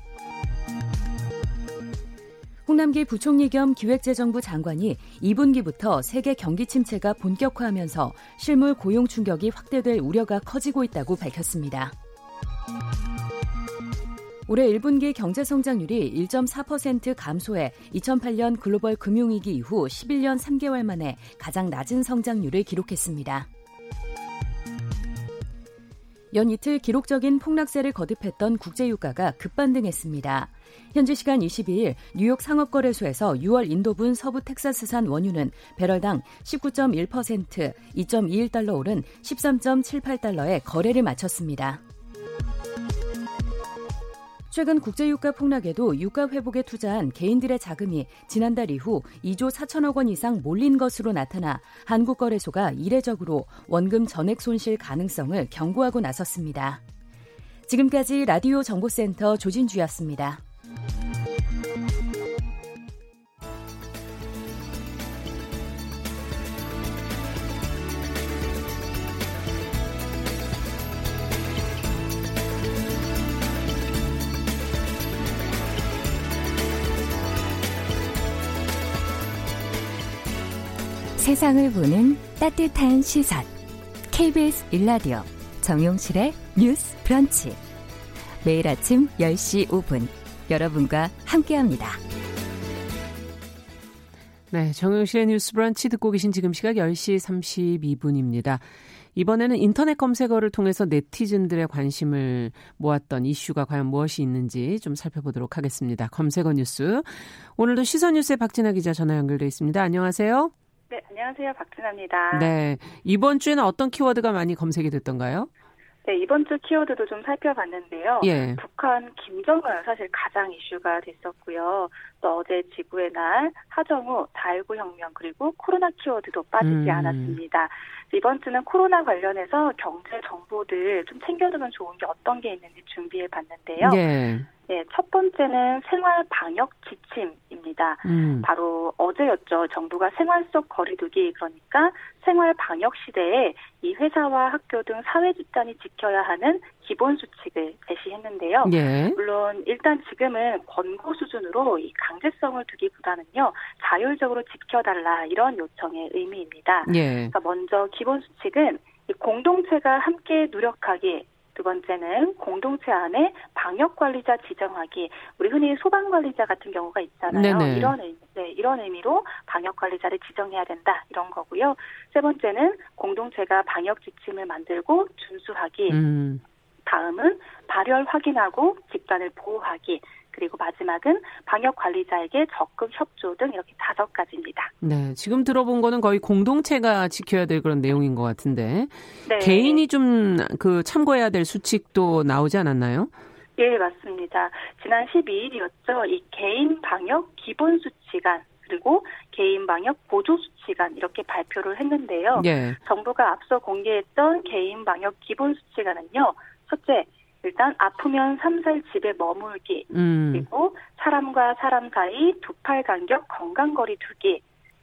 홍남기 부총리 겸 기획재정부 장관이 2분기부터 세계 경기 침체가 본격화하면서 실물 고용 충격이 확대될 우려가 커지고 있다고 밝혔습니다. 올해 1분기 경제 성장률이 1.4% 감소해 2008년 글로벌 금융위기 이후 11년 3개월 만에 가장 낮은 성장률을 기록했습니다. 연 이틀 기록적인 폭락세를 거듭했던 국제유가가 급반등했습니다. 현지 시간 22일 뉴욕 상업거래소에서 6월 인도분 서부 텍사스산 원유는 배럴당 19.1% 2.21달러 오른 13.78달러에 거래를 마쳤습니다. 최근 국제유가 폭락에도 유가 회복에 투자한 개인들의 자금이 지난달 이후 2조 4천억 원 이상 몰린 것으로 나타나 한국거래소가 이례적으로 원금 전액 손실 가능성을 경고하고 나섰습니다. 지금까지 라디오 정보센터 조진주였습니다. 세상을 보는 따뜻한 시선. KBS 일라디오 정용실의 뉴스 브런치. 매일 아침 10시 5분 여러분과 함께합니다. 네, 정용실의 뉴스 브런치 듣고 계신 지금 시각 10시 32분입니다. 이번에는 인터넷 검색어를 통해서 네티즌들의 관심을 모았던 이슈가 과연 무엇이 있는지 좀 살펴보도록 하겠습니다. 검색어 뉴스. 오늘도 시선 뉴스의 박진아 기자 전화 연결돼 있습니다. 안녕하세요. 네, 안녕하세요. 박진아입니다. 네. 이번 주에는 어떤 키워드가 많이 검색이 됐던가요? 네, 이번 주 키워드도 좀 살펴봤는데요. 예. 북한 김정은 사실 가장 이슈가 됐었고요. 또 어제 지구의 날, 하정우, 다일구 혁명 그리고 코로나 키워드도 빠지지 음. 않았습니다. 이번 주는 코로나 관련해서 경제 정보들 좀 챙겨두면 좋은 게 어떤 게 있는지 준비해 봤는데요. 예. 네, 첫 번째는 생활 방역 지침입니다. 음. 바로 어제였죠. 정부가 생활 속 거리두기 그러니까 생활 방역 시대에 이 회사와 학교 등 사회 집단이 지켜야 하는 기본 수칙을 제시했는데요. 예. 물론 일단 지금은 권고 수준으로 이 강제성을 두기보다는요 자율적으로 지켜달라 이런 요청의 의미입니다. 예. 그러니까 먼저 기본 수칙은 공동체가 함께 노력하기 두 번째는 공동체 안에 방역 관리자 지정하기. 우리 흔히 소방 관리자 같은 경우가 있잖아요. 네네. 이런 의미, 네, 이런 의미로 방역 관리자를 지정해야 된다 이런 거고요. 세 번째는 공동체가 방역 지침을 만들고 준수하기. 음. 다음은 발열 확인하고 집단을 보호하기. 그리고 마지막은 방역 관리자에게 적극 협조 등 이렇게 다섯 가지입니다. 네, 지금 들어본 거는 거의 공동체가 지켜야 될 그런 내용인 것 같은데 네. 개인이 좀 그 참고해야 될 수칙도 나오지 않았나요? 예, 맞습니다. 지난 12일이었죠. 이 개인 방역 기본 수칙안 그리고 개인 방역 보조 수칙안 이렇게 발표를 했는데요. 예. 정부가 앞서 공개했던 개인 방역 기본 수칙안은요. 첫째, 일단 아프면 3살 집에 머물기 음. 그리고 사람과 사람 사이 두 팔 간격 건강거리 두기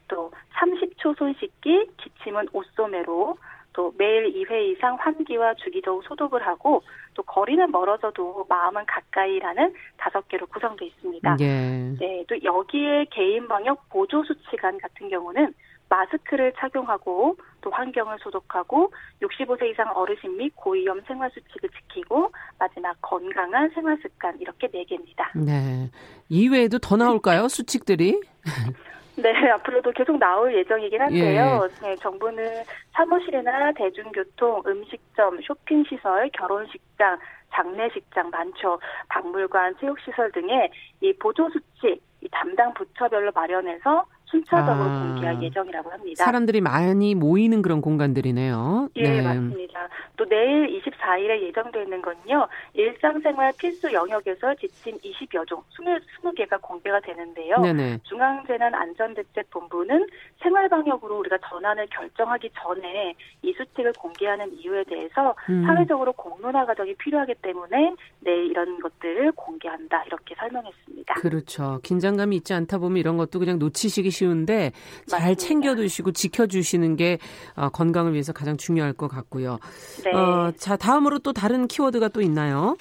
또 30초 손 씻기 기침은 옷소매로 또 매일 2회 이상 환기와 주기적 소독을 하고 또 거리는 멀어져도 마음은 가까이라는 다섯 개로 구성되어 있습니다. 예. 네, 또 여기에 개인 방역 보조 수칙안 같은 경우는 마스크를 착용하고 또 환경을 소독하고 65세 이상 어르신 및 고위험 생활 수칙을 지키고 마지막 건강한 생활 습관 이렇게 네 개입니다. 네. 이외에도 더 나올까요? 수칙들이? 네, 앞으로도 계속 나올 예정이긴 한데요. 예. 네, 정부는 사무실이나 대중교통, 음식점, 쇼핑시설, 결혼식장, 장례식장, 많죠. 박물관, 체육시설 등의 이 보조수칙, 이 담당 부처별로 마련해서 순차적으로 아, 공개할 예정이라고 합니다. 사람들이 많이 모이는 그런 공간들이네요. 예, 네. 맞습니다. 또 내일 24일에 예정되어 있는 건요. 일상생활 필수 영역에서 지침 20여 종, 20, 개가 공개가 되는데요. 네네. 중앙재난안전대책본부는 생활방역으로 우리가 전환을 결정하기 전에 이 수칙을 공개하는 이유에 대해서 음. 사회적으로 공론화 과정이 필요하기 때문에 내일 이런 것들을 공개한다 이렇게 설명했습니다. 그렇죠. 긴장감이 있지 않다 보면 이런 것도 그냥 놓치시기 쉬 운데 잘 맞습니다. 챙겨두시고 지켜주시는 게 어, 건강을 위해서 가장 중요할 것 같고요. 네. 어, 자 다음으로 또 다른 키워드가 또 있나요?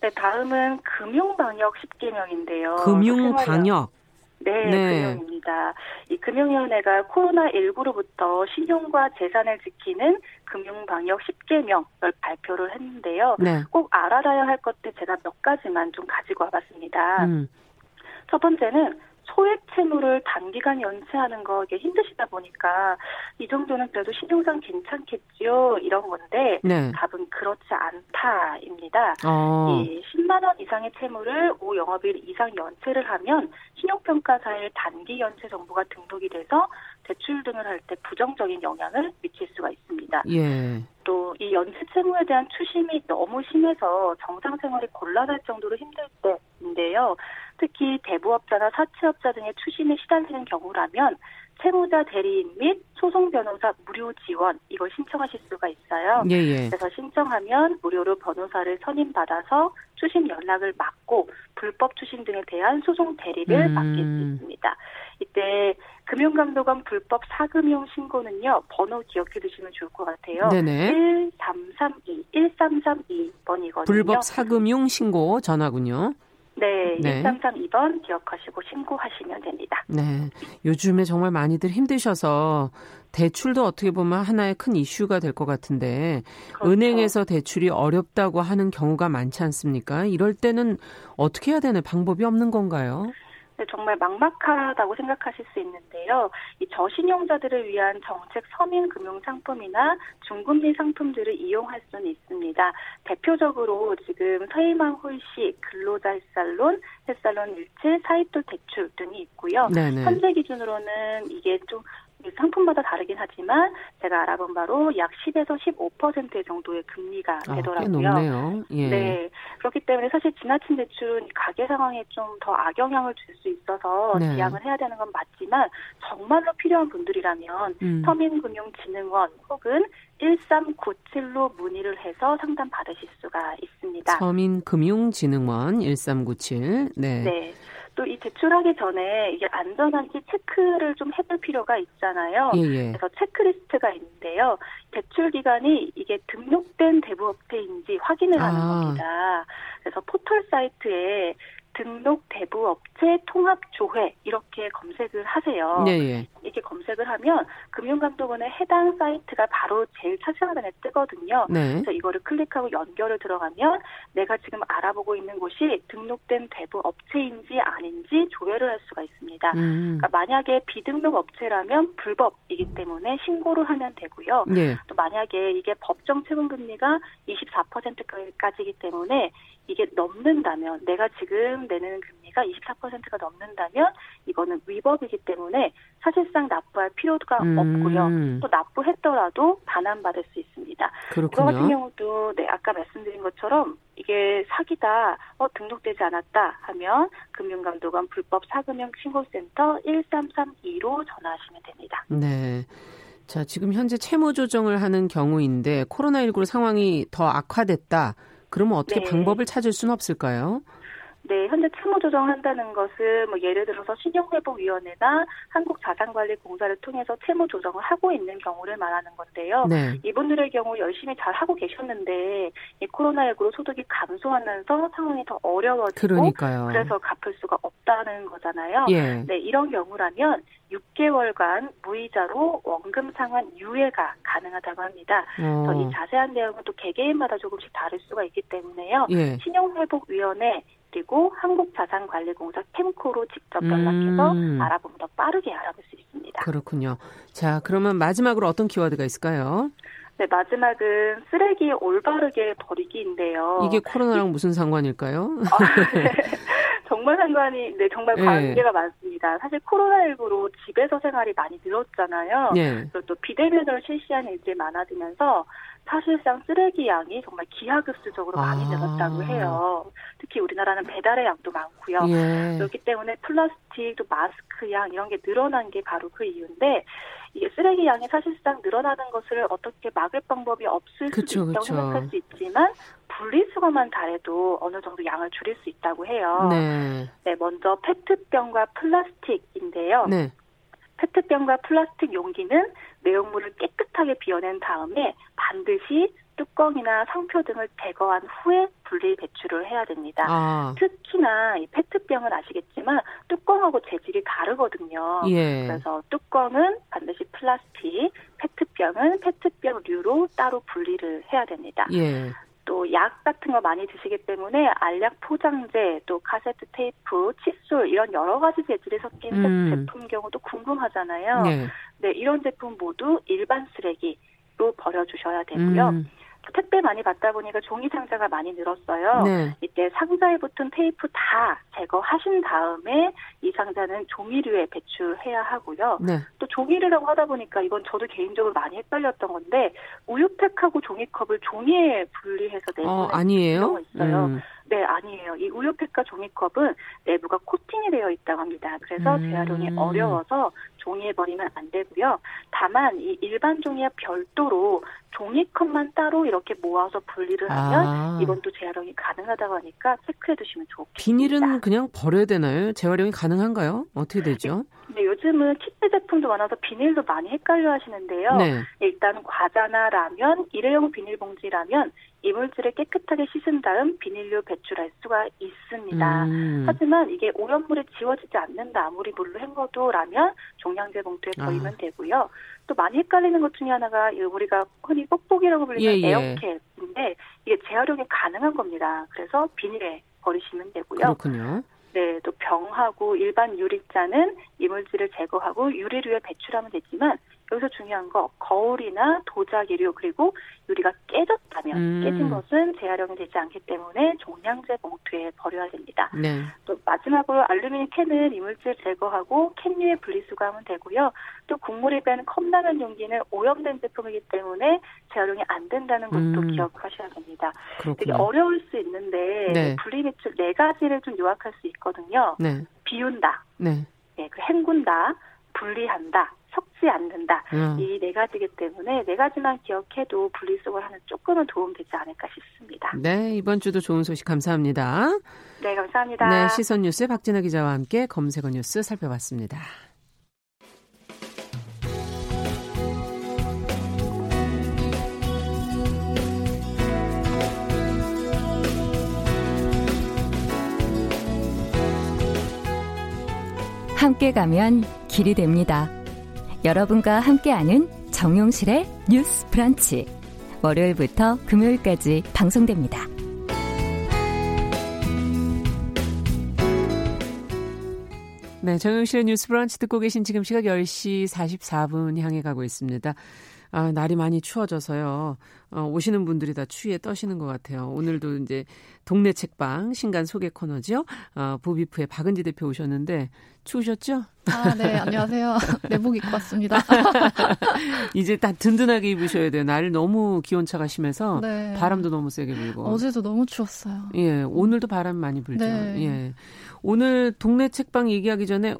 네, 다음은 금융방역 10개명인데요. 금융방역. 네, 네, 금융입니다. 이 금융위원회가 코로나19로부터 신용과 재산을 지키는 금융방역 10개명을 발표를 했는데요. 네. 꼭 알아둬야 할 것들 제가 몇 가지만 좀 가지고 와봤습니다. 음. 첫 번째는 소액 채무를 단기간 연체하는 거 이게 힘드시다 보니까 이 정도는 그래도 신용상 괜찮겠죠 이런 건데 네. 답은 그렇지 않다입니다. 어. 이 10만 원 이상의 채무를 5 영업일 이상 연체를 하면 신용평가사의 단기 연체 정보가 등록이 돼서 대출 등을 할 때 부정적인 영향을 미칠 수가 있습니다. 예. 또이 연체 채무에 대한 추심이 너무 심해서 정상 생활이 곤란할 정도로 힘들 때인데요. 특히 대부업자나 사채업자 등의 추심에 시달리는 경우라면 채무자 대리인 및 소송 변호사 무료 지원 이걸 신청하실 수가 있어요. 예, 예. 그래서 신청하면 무료로 변호사를 선임받아서 추심 연락을 막고 불법 추심 등에 대한 소송 대리를 음. 맡길 수 있습니다. 이때 금융감독원 불법 사금융 신고는요 번호 기억해 두시면 좋을 것 같아요. 네네. 1332 1332번이거든요. 불법 사금융 신고 전화군요. 네, 네. 1332번 기억하시고 신고하시면 됩니다. 네. 요즘에 정말 많이들 힘드셔서 대출도 어떻게 보면 하나의 큰 이슈가 될 것 같은데 그렇죠. 은행에서 대출이 어렵다고 하는 경우가 많지 않습니까? 이럴 때는 어떻게 해야 되는 방법이 없는 건가요? 정말 막막하다고 생각하실 수 있는데요. 이 저신용자들을 위한 정책 서민 금융 상품이나 중금리 상품들을 이용할 수는 있습니다. 대표적으로 지금 서희망 홀씨, 근로자 햇살론, 햇살론 일체, 사입도 대출 등이 있고요. 네네. 현재 기준으로는 이게 좀 상품마다 다르긴 하지만 제가 알아본 바로 약 10에서 15% 정도의 금리가 아, 되더라고요. 아. 예. 네. 그렇기 때문에 사실 지나친 대출은 가계 상황에 좀 더 악영향을 줄 수 있어서 네. 지양을 해야 되는 건 맞지만 정말로 필요한 분들이라면 음. 서민금융진흥원 혹은 1397로 문의를 해서 상담 받으실 수가 있습니다. 서민금융진흥원 1397. 네. 네. 또이 제출하기 전에 이게 안전한지 체크를 좀 해볼 필요가 있잖아요. 예, 예. 그래서 체크리스트가 있는데요. 대출 기관이 이게 등록된 대부업체인지 확인을 하는 아. 겁니다. 그래서 포털 사이트에 등록 대부 업체 통합 조회 이렇게 검색을 하세요. 네, 예. 이렇게 검색을 하면 금융감독원의 해당 사이트가 바로 제일 차지하단에 뜨거든요. 네. 그래서 이거를 클릭하고 연결을 들어가면 내가 지금 알아보고 있는 곳이 등록된 대부 업체인지 아닌지 조회를 할 수가 있습니다. 음. 그러니까 만약에 비등록 업체라면 불법이기 때문에 신고를 하면 되고요. 네. 또 만약에 이게 법정 최고 금리가 24%까지이기 때문에 이게 넘는다면 내가 지금 내는 금리가 24%가 넘는다면 이거는 위법이기 때문에 사실상 납부할 필요가 음. 없고요. 또 납부했더라도 반환받을 수 있습니다. 그렇군요. 그 같은 경우도 네 아까 말씀드린 것처럼 이게 사기다, 어 등록되지 않았다 하면 금융감독원 불법 사금융 신고센터 1332로 전화하시면 됩니다. 네. 자, 지금 현재 채무 조정을 하는 경우인데 코로나19 상황이 더 악화됐다. 그러면 어떻게 네. 방법을 찾을 수는 없을까요? 네, 현재 채무 조정한다는 것은 뭐 예를 들어서 신용회복위원회나 한국자산관리공사를 통해서 채무 조정을 하고 있는 경우를 말하는 건데요. 네. 이분들의 경우 열심히 잘 하고 계셨는데 이 코로나19로 소득이 감소하면서 상황이 더 어려워지고 그러니까요. 그래서 갚을 수가 없다는 거잖아요. 예. 네, 이런 경우라면 6개월간 무이자로 원금 상환 유예가 가능하다고 합니다. 어. 이 자세한 내용은 또 개개인마다 조금씩 다를 수가 있기 때문에요. 예. 신용회복위원회 그리고 한국자산관리공사 캠코로 직접 연락해서 음. 알아보면 더 빠르게 알아볼 수 있습니다. 그렇군요. 자, 그러면 마지막으로 어떤 키워드가 있을까요? 네, 마지막은 쓰레기 올바르게 버리기인데요. 이게 코로나랑 무슨 상관일까요? 아, 네. 정말 상관이, 네, 정말 네. 관계가 네. 많습니다. 사실 코로나19로 집에서 생활이 많이 늘었잖아요. 네. 그리고 또 비대면으로 실시하는 일들이 많아지면서 사실상 쓰레기 양이 정말 기하급수적으로 많이 아. 늘었다고 해요. 특히 우리나라는 배달의 양도 많고요. 예. 그렇기 때문에 플라스틱, 또 마스크 양 이런 게 늘어난 게 바로 그 이유인데 이게 쓰레기 양이 사실상 늘어나는 것을 어떻게 막을 방법이 없을 그쵸, 수도 있다고 그쵸. 생각할 수 있지만 분리수거만 잘해도 어느 정도 양을 줄일 수 있다고 해요. 네. 네, 먼저 페트병과 플라스틱인데요. 네. 페트병과 플라스틱 용기는 내용물을 깨끗하게 비워낸 다음에 반드시 뚜껑이나 상표 등을 제거한 후에 분리 배출을 해야 됩니다. 아. 특히나 이 페트병은 아시겠지만 뚜껑하고 재질이 다르거든요. 예. 그래서 뚜껑은 반드시 플라스틱, 페트병은 페트병류로 따로 분리를 해야 됩니다. 예. 또약 같은 거 많이 드시기 때문에 알약 포장재, 또 카세트 테이프, 칫솔 이런 여러 가지 재질이 섞인 음. 제품 경우도 궁금하잖아요. 네. 네, 이런 제품 모두 일반 쓰레기로 버려주셔야 되고요. 음. 택배 많이 받다 보니까 종이 상자가 많이 늘었어요. 네. 이때 상자에 붙은 테이프 다 제거하신 다음에 이 상자는 종이류에 배출해야 하고요. 네. 또 종이류라고 하다 보니까 이건 저도 개인적으로 많이 헷갈렸던 건데 우유팩하고 종이컵을 종이에 분리해서 내는 어, 아니에요? 있어요. 음. 네, 아니에요. 이 우유팩과 종이컵은 내부가 코팅이 되어 있다고 합니다. 그래서 음. 재활용이 어려워서 종이에 버리면 안 되고요. 다만 이 일반 종이와 별도로 종이컵만 따로 이렇게 모아서 분리를 하면 아. 이건 또 재활용이 가능하다고 하니까 체크해 두시면 좋겠습니다. 비닐은 그냥 버려야 되나요? 재활용이 가능한가요? 어떻게 되죠? 네, 요즘은 키트 제품도 많아서 비닐도 많이 헷갈려 하시는데요. 네. 일단 과자나 라면, 일회용 비닐봉지라면 이물질을 깨끗하게 씻은 다음 비닐로 배출할 수가 있습니다. 음. 하지만 이게 오염물이 지워지지 않는다. 아무리 물로 헹궈도 라면 종량제 봉투에 버리면 아. 되고요. 또 많이 헷갈리는 것 중에 하나가 우리가 흔히 뽁뽁이라고 불리는 예, 예. 에어캡인데 이게 재활용이 가능한 겁니다. 그래서 비닐에 버리시면 되고요. 그렇군요. 네, 또 병하고 일반 유리잔은 이물질을 제거하고 유리류에 배출하면 되지만 여기서 중요한 거 거울이나 도자기류 그리고 유리가 깨졌다면 음. 깨진 것은 재활용이 되지 않기 때문에 종량제 봉투에 버려야 됩니다. 네. 또 마지막으로 알루미늄 캔은 이물질 제거하고 캔류에 분리수거하면 되고요. 또 국물이 뺀 컵라면 용기는 오염된 제품이기 때문에 재활용이 안 된다는 것도 음. 기억하셔야 됩니다. 그렇구나. 되게 어려울 수 있는데 네. 분리 배출 네 가지를 좀 요약할 수 있거든요. 네. 비운다. 네. 네, 그 헹군다. 분리한다. 섞지 않는다. 음. 이네 가지기 때문에 네 가지만 기억해도 분리수거를 하는 조금은 도움되지 않을까 싶습니다. 네, 이번 주도 좋은 소식 감사합니다. 네, 감사합니다. 네, 시선 뉴스 박진아 기자와 함께 검색어 뉴스 살펴봤습니다. 함께 가면 길이 됩니다. 여러분과 함께하는 정용실의 뉴스 브런치. 월요일부터 금요일까지 방송됩니다. 네, 정용실의 뉴스 브런치 듣고 계신 지금 시각 10시 44분 향해 가고 있습니다. 아, 날이 많이 추워져서요. 어, 오시는 분들이 다 추위에 떠시는 것 같아요. 오늘도 이제 동네 책방 신간 소개 코너죠. 어, 보비프의 박은지 대표 오셨는데 추우셨죠? 아, 네, 안녕하세요. 내복 입고 왔습니다. 이제 딱 든든하게 입으셔야 돼요. 날 너무 기온차가 심해서 네. 바람도 너무 세게 불고. 어제도 너무 추웠어요. 예, 오늘도 바람 많이 불죠. 네. 예. 오늘 동네 책방 얘기하기 전에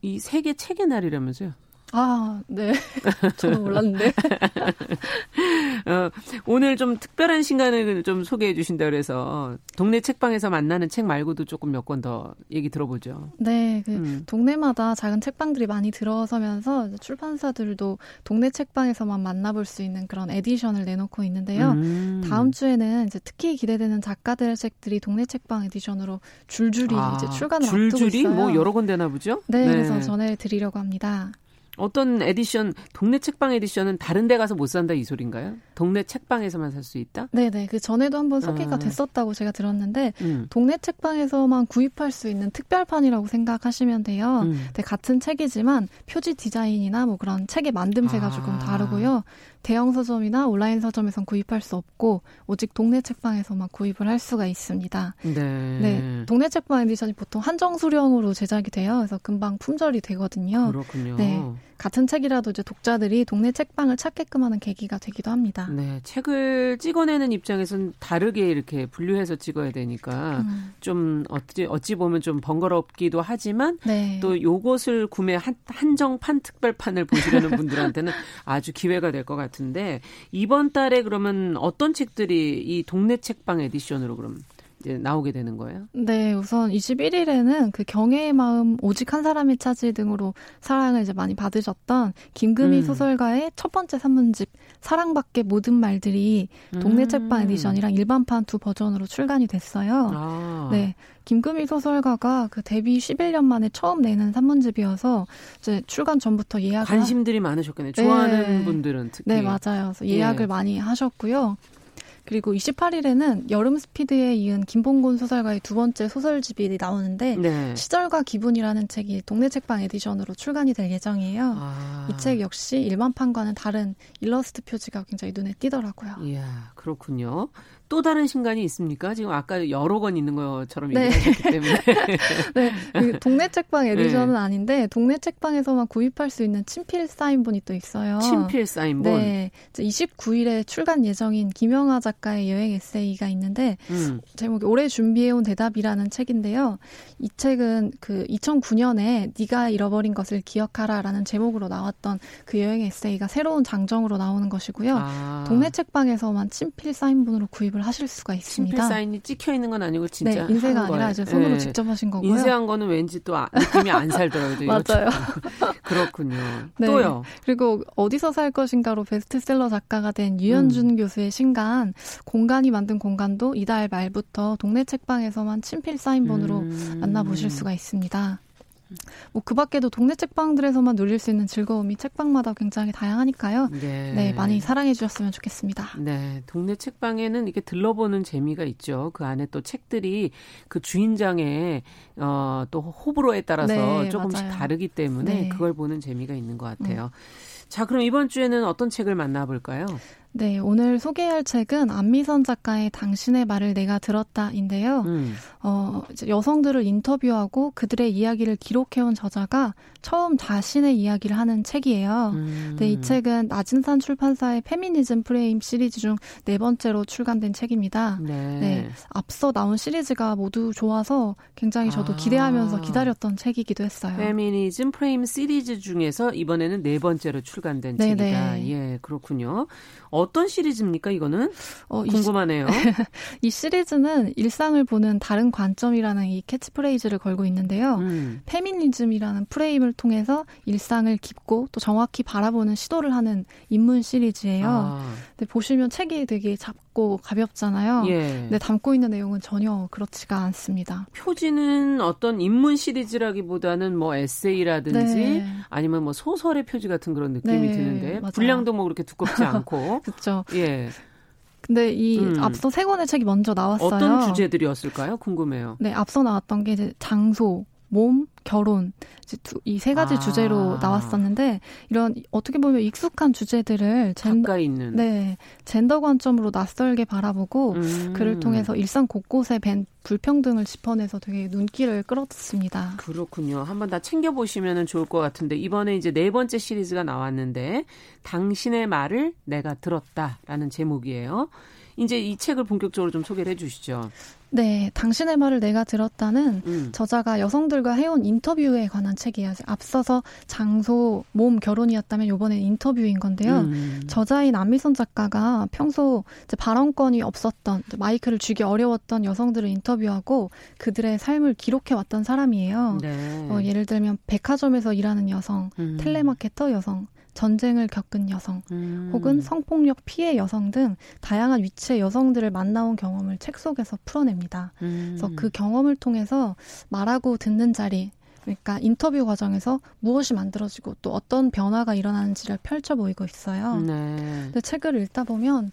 이 세계 책의 날이라면서요? 아, 네. 저는 몰랐는데. 어, 오늘 좀 특별한 시간을 좀 소개해 주신다 그래서 동네 책방에서 만나는 책 말고도 조금 몇 권 더 얘기 들어보죠. 네, 그 음. 동네마다 작은 책방들이 많이 들어서면서 출판사들도 동네 책방에서만 만나볼 수 있는 그런 edition을 내놓고 있는데요. 음. 다음 주에는 이제 특히 기대되는 작가들의 책들이 동네 책방 edition으로 줄줄이 아, 이제 출간을 줄줄이? 앞두고 있어요. 뭐 여러 권 되나 보죠? 네, 네. 그래서 전해 드리려고 합니다. 어떤 에디션 동네 책방 edition은 다른 데 가서 못 산다 이 소린가요? 동네 책방에서만 살 수 있다? 네 네 그 전에도 한번 소개가 아. 됐었다고 제가 들었는데 음. 동네 책방에서만 구입할 수 있는 특별판이라고 생각하시면 돼요. 음. 네, 같은 책이지만 표지 디자인이나 뭐 그런 책의 만듦새가 아. 조금 다르고요. 대형 서점이나 온라인 서점에선 구입할 수 없고 오직 동네 책방에서만 구입을 할 수가 있습니다. 네. 네. 동네 책방 edition이 보통 한정 수량으로 제작이 돼요. 그래서 금방 품절이 되거든요. 그렇군요. 네. 같은 책이라도 이제 독자들이 동네 책방을 찾게끔 하는 계기가 되기도 합니다. 네, 책을 찍어내는 입장에서는 다르게 이렇게 분류해서 찍어야 되니까 음. 좀 어찌 어찌 보면 좀 번거롭기도 하지만 네. 또 요것을 구매 한, 한정판 특별판을 보시려는 분들한테는 아주 기회가 될 것 같 은데 이번 달에 그러면 어떤 책들이 이 동네 책방 에디션으로 그럼 이제 나오게 되는 거예요? 네, 우선 21일에는 그 경애의 마음 오직 한 사람이 차지 등으로 사랑을 이제 많이 받으셨던 김금희 음. 소설가의 첫 번째 산문집 사랑 밖의 모든 말들이 동네 음. 책방 edition이랑 일반판 두 버전으로 출간이 됐어요. 아. 네. 김금희 소설가가 그 데뷔 11년 만에 처음 내는 산문집이어서 이제 출간 전부터 예약 관심들이 많으셨겠네요. 좋아하는 네. 분들은 특히. 네, 맞아요. 그래서 예약을 예. 많이 하셨고요. 그리고 28일에는 여름 스피드에 이은 김봉곤 소설가의 두 번째 소설집이 나오는데 네. 시절과 기분이라는 책이 동네 책방 edition으로 출간이 될 예정이에요. 아. 이책 역시 일반판과는 다른 일러스트 표지가 굉장히 눈에 띄더라고요. 이야, 그렇군요. 또 다른 신간이 있습니까? 지금 아까 여러 권 있는 것처럼 네. 얘기하셨기 때문에. 네. 그 동네 책방 에디션은 네. 아닌데 동네 책방에서만 구입할 수 있는 친필 사인본이 또 있어요. 친필 사인본. 네. 29일에 출간 예정인 김영하 작가 의 여행 에세이가 있는데 음. 제목이 올해 준비해온 대답이라는 책인데요. 이 책은 그 2009년에 네가 잃어버린 것을 기억하라라는 제목으로 나왔던 그 여행 에세이가 새로운 장정으로 나오는 것이고요. 아. 동네 책방에서만 친필 사인본으로 구입을 구입을 하실 수가 있습니다. 친필 사인이 찍혀 있는 건 아니고 진짜 네, 인쇄가 아니라 이제 손으로 네. 직접 하신 거고요. 인쇄한 거는 왠지 또 아, 느낌이 안 살더라고요. 맞아요. 그렇군요. 네. 또요. 그리고 어디서 살 것인가로 베스트셀러 작가가 된 유현준 음. 교수의 신간 공간이 만든 공간도 이달 말부터 동네 책방에서만 친필 사인본으로 음. 만나보실 수가 있습니다. 뭐그 밖에도 동네 책방들에서만 누릴 수 있는 즐거움이 책방마다 굉장히 다양하니까요. 네. 네, 많이 사랑해 주셨으면 좋겠습니다. 네, 동네 책방에는 이렇게 들러보는 재미가 있죠. 그 안에 또 책들이 그 주인장의 어, 또 호불호에 따라서 네, 조금씩 맞아요. 다르기 때문에 네. 그걸 보는 재미가 있는 것 같아요. 음. 자, 그럼 이번 주에는 어떤 책을 만나볼까요? 네, 오늘 소개할 책은 안미선 작가의 당신의 말을 내가 들었다인데요. 음. 어, 여성들을 인터뷰하고 그들의 이야기를 기록해온 저자가 처음 자신의 이야기를 하는 책이에요. 음. 네, 이 책은 낮은산 출판사의 페미니즘 프레임 시리즈 중 네 번째로 출간된 책입니다. 네. 네. 앞서 나온 시리즈가 모두 좋아서 굉장히 저도 아. 기대하면서 기다렸던 책이기도 했어요. 페미니즘 프레임 시리즈 중에서 이번에는 네 번째로 출간된 네네. 책이다. 네. 예, 그렇군요. 어떤 시리즈입니까, 이거는? 어, 궁금하네요. 이, 이, 시리즈는 일상을 보는 다른 관점이라는 이 캐치프레이즈를 걸고 있는데요. 음. 페미니즘이라는 프레임을 통해서 일상을 깊고 또 정확히 바라보는 시도를 하는 인문 시리즈예요. 아. 근데 보시면 책이 되게 작고 가볍잖아요. 예. 근데 담고 있는 내용은 전혀 그렇지가 않습니다. 표지는 어떤 인문 시리즈라기보다는 뭐 에세이라든지 네. 아니면 뭐 소설의 표지 같은 그런 느낌이 네, 드는데 맞아요. 분량도 뭐 그렇게 두껍지 않고 그렇죠. 예. 근데 이 음. 앞서 세 권의 책이 먼저 나왔어요. 어떤 주제들이었을까요? 궁금해요. 네, 앞서 나왔던 게 이제 장소, 몸, 결혼 이 세 가지 아. 주제로 나왔었는데 이런 어떻게 보면 익숙한 주제들을 젠, 가까이 있는 네 젠더 관점으로 낯설게 바라보고 음. 그를 통해서 일상 곳곳에 밴 불평등을 짚어내서 되게 눈길을 끌었습니다. 그렇군요. 한번 다 챙겨 보시면 좋을 것 같은데 이번에 이제 네 번째 시리즈가 나왔는데 당신의 말을 내가 들었다라는 제목이에요. 이제 이 책을 본격적으로 좀 소개를 해주시죠. 네, 당신의 말을 내가 들었다는 음. 저자가 여성들과 해온 인터뷰에 관한 책이에요. 앞서서 장소, 몸, 결혼이었다면 이번엔 인터뷰인 건데요. 음. 저자인 안미선 작가가 평소 발언권이 없었던 마이크를 쥐기 어려웠던 여성들을 인터뷰하고 그들의 삶을 기록해 왔던 사람이에요. 네. 어, 예를 들면 백화점에서 일하는 여성, 음. 텔레마케터 여성, 전쟁을 겪은 여성, 음. 혹은 성폭력 피해 여성 등 다양한 위치의 여성들을 만나온 경험을 책 속에서 풀어냅니다. 음. 그래서 그 경험을 통해서 말하고 듣는 자리, 그러니까 인터뷰 과정에서 무엇이 만들어지고 또 어떤 변화가 일어나는지를 펼쳐 보이고 있어요. 네. 근데 책을 읽다 보면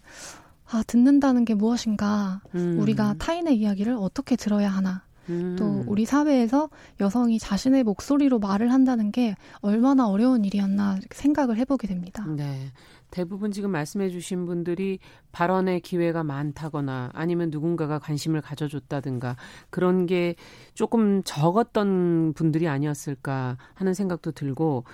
아, 듣는다는 게 무엇인가, 음. 우리가 타인의 이야기를 어떻게 들어야 하나, 음. 또 우리 사회에서 여성이 자신의 목소리로 말을 한다는 게 얼마나 어려운 일이었나 생각을 해보게 됩니다. 네. 대부분 지금 말씀해 주신 분들이 발언의 기회가 많다거나 아니면 누군가가 관심을 가져줬다든가 그런 게 조금 적었던 분들이 아니었을까 하는 생각도 들고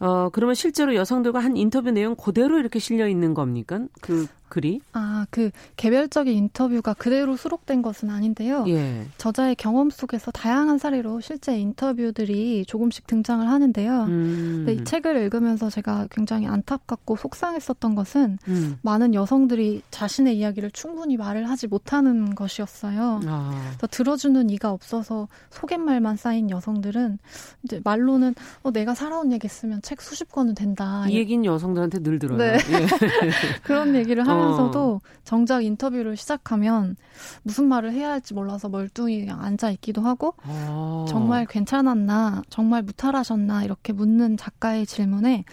어, 그러면 실제로 여성들과 한 인터뷰 내용 그대로 이렇게 실려 있는 겁니까? 그 글이? 아, 그 개별적인 인터뷰가 그대로 수록된 것은 아닌데요. 예. 저자의 경험 속에서 다양한 사례로 실제 인터뷰들이 조금씩 등장을 하는데요. 음. 이 책을 읽으면서 제가 굉장히 안타깝고 속상했었던 것은 음. 많은 여성들이 자신의 이야기를 충분히 말을 하지 못하는 것이었어요. 아. 그래서 들어주는 이가 없어서 속갯말만 쌓인 여성들은 이제 말로는 어, 내가 살아온 얘기 쓰면 책 수십 권은 된다. 이 얘기는 여성들한테 늘 들어요. 네. 예. 그런 얘기를 하면 하면서도 어. 정작 인터뷰를 시작하면 무슨 말을 해야 할지 몰라서 멀뚱히 그냥 앉아 있기도 하고 어. 정말 괜찮았나 정말 무탈하셨나 이렇게 묻는 작가의 질문에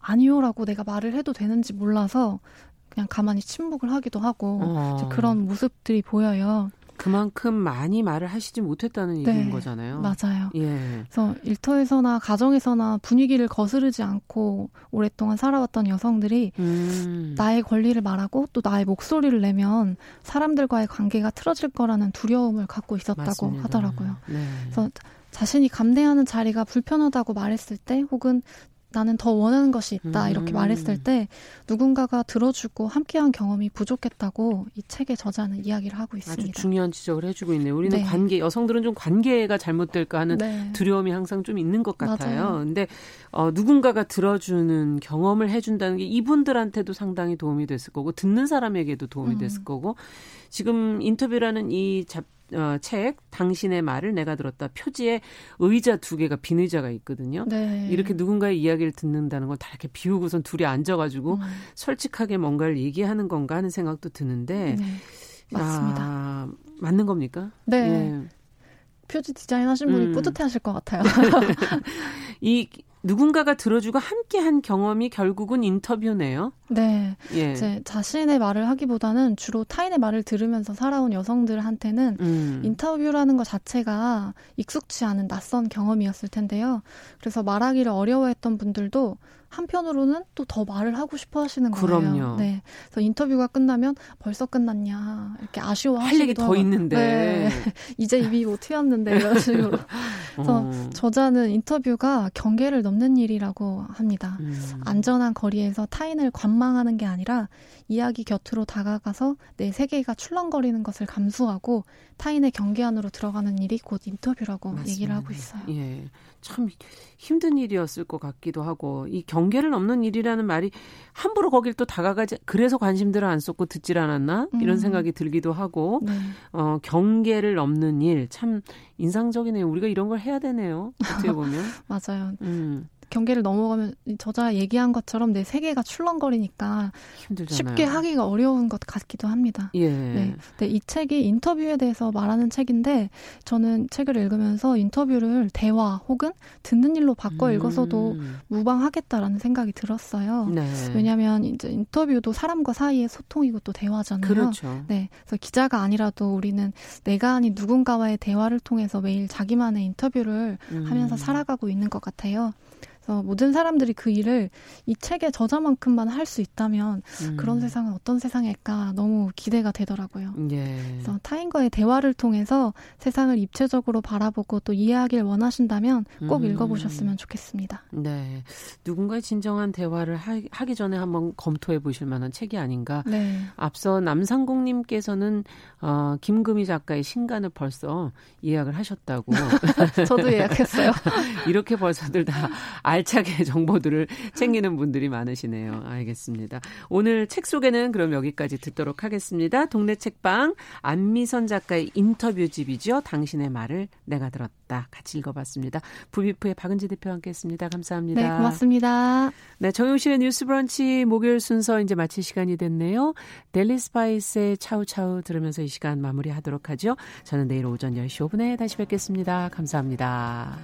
아니요라고 내가 말을 해도 되는지 몰라서 그냥 가만히 침묵을 하기도 하고 어. 그런 모습들이 보여요. 그만큼 많이 말을 하시지 못했다는 네, 얘기인 거잖아요. 맞아요. 예. 그래서 일터에서나 가정에서나 분위기를 거스르지 않고 오랫동안 살아왔던 여성들이 음. 나의 권리를 말하고 또 나의 목소리를 내면 사람들과의 관계가 틀어질 거라는 두려움을 갖고 있었다고 맞습니다. 하더라고요. 네. 그래서 자신이 감내하는 자리가 불편하다고 말했을 때 혹은 나는 더 원하는 것이 있다 음. 이렇게 말했을 때 누군가가 들어주고 함께한 경험이 부족했다고 이 책의 저자는 이야기를 하고 있습니다. 아주 중요한 지적을 해주고 있네요. 우리는 네. 관계 여성들은 좀 관계가 잘못될까 하는 네. 두려움이 항상 좀 있는 것 같아요. 맞아요. 근데 어, 누군가가 들어주는 경험을 해준다는 게 이분들한테도 상당히 도움이 됐을 거고 듣는 사람에게도 도움이 음. 됐을 거고 지금 인터뷰라는 이 잡, 어, 책 당신의 말을 내가 들었다 표지에 의자 두 개가 빈 의자가 있거든요. 네. 이렇게 누군가의 이야기를 듣는다는 건다 이렇게 비우고선 둘이 앉아가지고 음. 솔직하게 뭔가를 얘기하는 건가 하는 생각도 드는데 네. 맞습니다. 아, 맞는 겁니까? 네. 예. 표지 디자인 하신 분이 음. 뿌듯해하실 것 같아요. 이 누군가가 들어주고 함께한 경험이 결국은 인터뷰네요. 네. 예. 이제 자신의 말을 하기보다는 주로 타인의 말을 들으면서 살아온 여성들한테는 음. 인터뷰라는 것 자체가 익숙치 않은 낯선 경험이었을 텐데요. 그래서 말하기를 어려워했던 분들도 한편으로는 또 더 말을 하고 싶어 하시는 거예요. 그럼요. 네. 그래서 인터뷰가 끝나면 벌써 끝났냐 이렇게 아쉬워하시기도 할 얘기 더 있는데 네. 이제 입이 못 튀었는데 이런 식으로. 그래서 어. 저자는 인터뷰가 경계를 넘는 일이라고 합니다. 음. 안전한 거리에서 타인을 관망하는 게 아니라 이야기 곁으로 다가가서 내 세계가 출렁거리는 것을 감수하고 타인의 경계 안으로 들어가는 일이 곧 인터뷰라고 맞습니다. 얘기를 하고 있어요. 예. 참 힘든 일이었을 것 같기도 하고 이 경계를 넘는 일이라는 말이 함부로 거길 또 다가가지 그래서 관심들을 안 쏟고 듣질 않았나 이런 음. 생각이 들기도 하고 네. 어 경계를 넘는 일 참 인상적이네요. 우리가 이런 걸 해야 되네요. 어떻게 보면 맞아요. 음. 경계를 넘어가면 저자 얘기한 것처럼 내 세계가 출렁거리니까 힘들잖아요. 쉽게 하기가 어려운 것 같기도 합니다. 예. 네. 네. 이 책이 인터뷰에 대해서 말하는 책인데 저는 책을 읽으면서 인터뷰를 대화 혹은 듣는 일로 바꿔 음. 읽어서도 무방하겠다라는 생각이 들었어요. 네. 왜냐하면 이제 인터뷰도 사람과 사이의 소통이고 또 대화잖아요. 그렇죠. 네. 그래서 기자가 아니라도 우리는 내가 아닌 누군가와의 대화를 통해서 매일 자기만의 인터뷰를 음. 하면서 살아가고 있는 것 같아요. 그래서 모든 사람들이 그 일을 이 책의 저자만큼만 할 수 있다면 음. 그런 세상은 어떤 세상일까 너무 기대가 되더라고요. 예. 그래서 타인과의 대화를 통해서 세상을 입체적으로 바라보고 또 이해하길 원하신다면 꼭 음. 읽어보셨으면 좋겠습니다. 네. 누군가의 진정한 대화를 하, 기 전에 한번 검토해 보실 만한 책이 아닌가. 네. 앞서 남상국님께서는 어, 김금희 작가의 신간을 벌써 예약을 하셨다고. 저도 예약했어요. 이렇게 벌써들 다 알차게 정보들을 챙기는 분들이 많으시네요. 알겠습니다. 오늘 책 소개는 그럼 여기까지 듣도록 하겠습니다. 동네 책방 안미선 작가의 인터뷰집이죠. 당신의 말을 내가 들었다. 같이 읽어봤습니다. 부비프의 박은지 대표와 함께했습니다. 감사합니다. 네, 고맙습니다. 네, 정용실의 뉴스브런치 목요일 순서 이제 마칠 시간이 됐네요. 델리 스파이스의 차우차우 들으면서 이 시간 마무리하도록 하죠. 저는 내일 오전 10시 5분에 다시 뵙겠습니다. 감사합니다.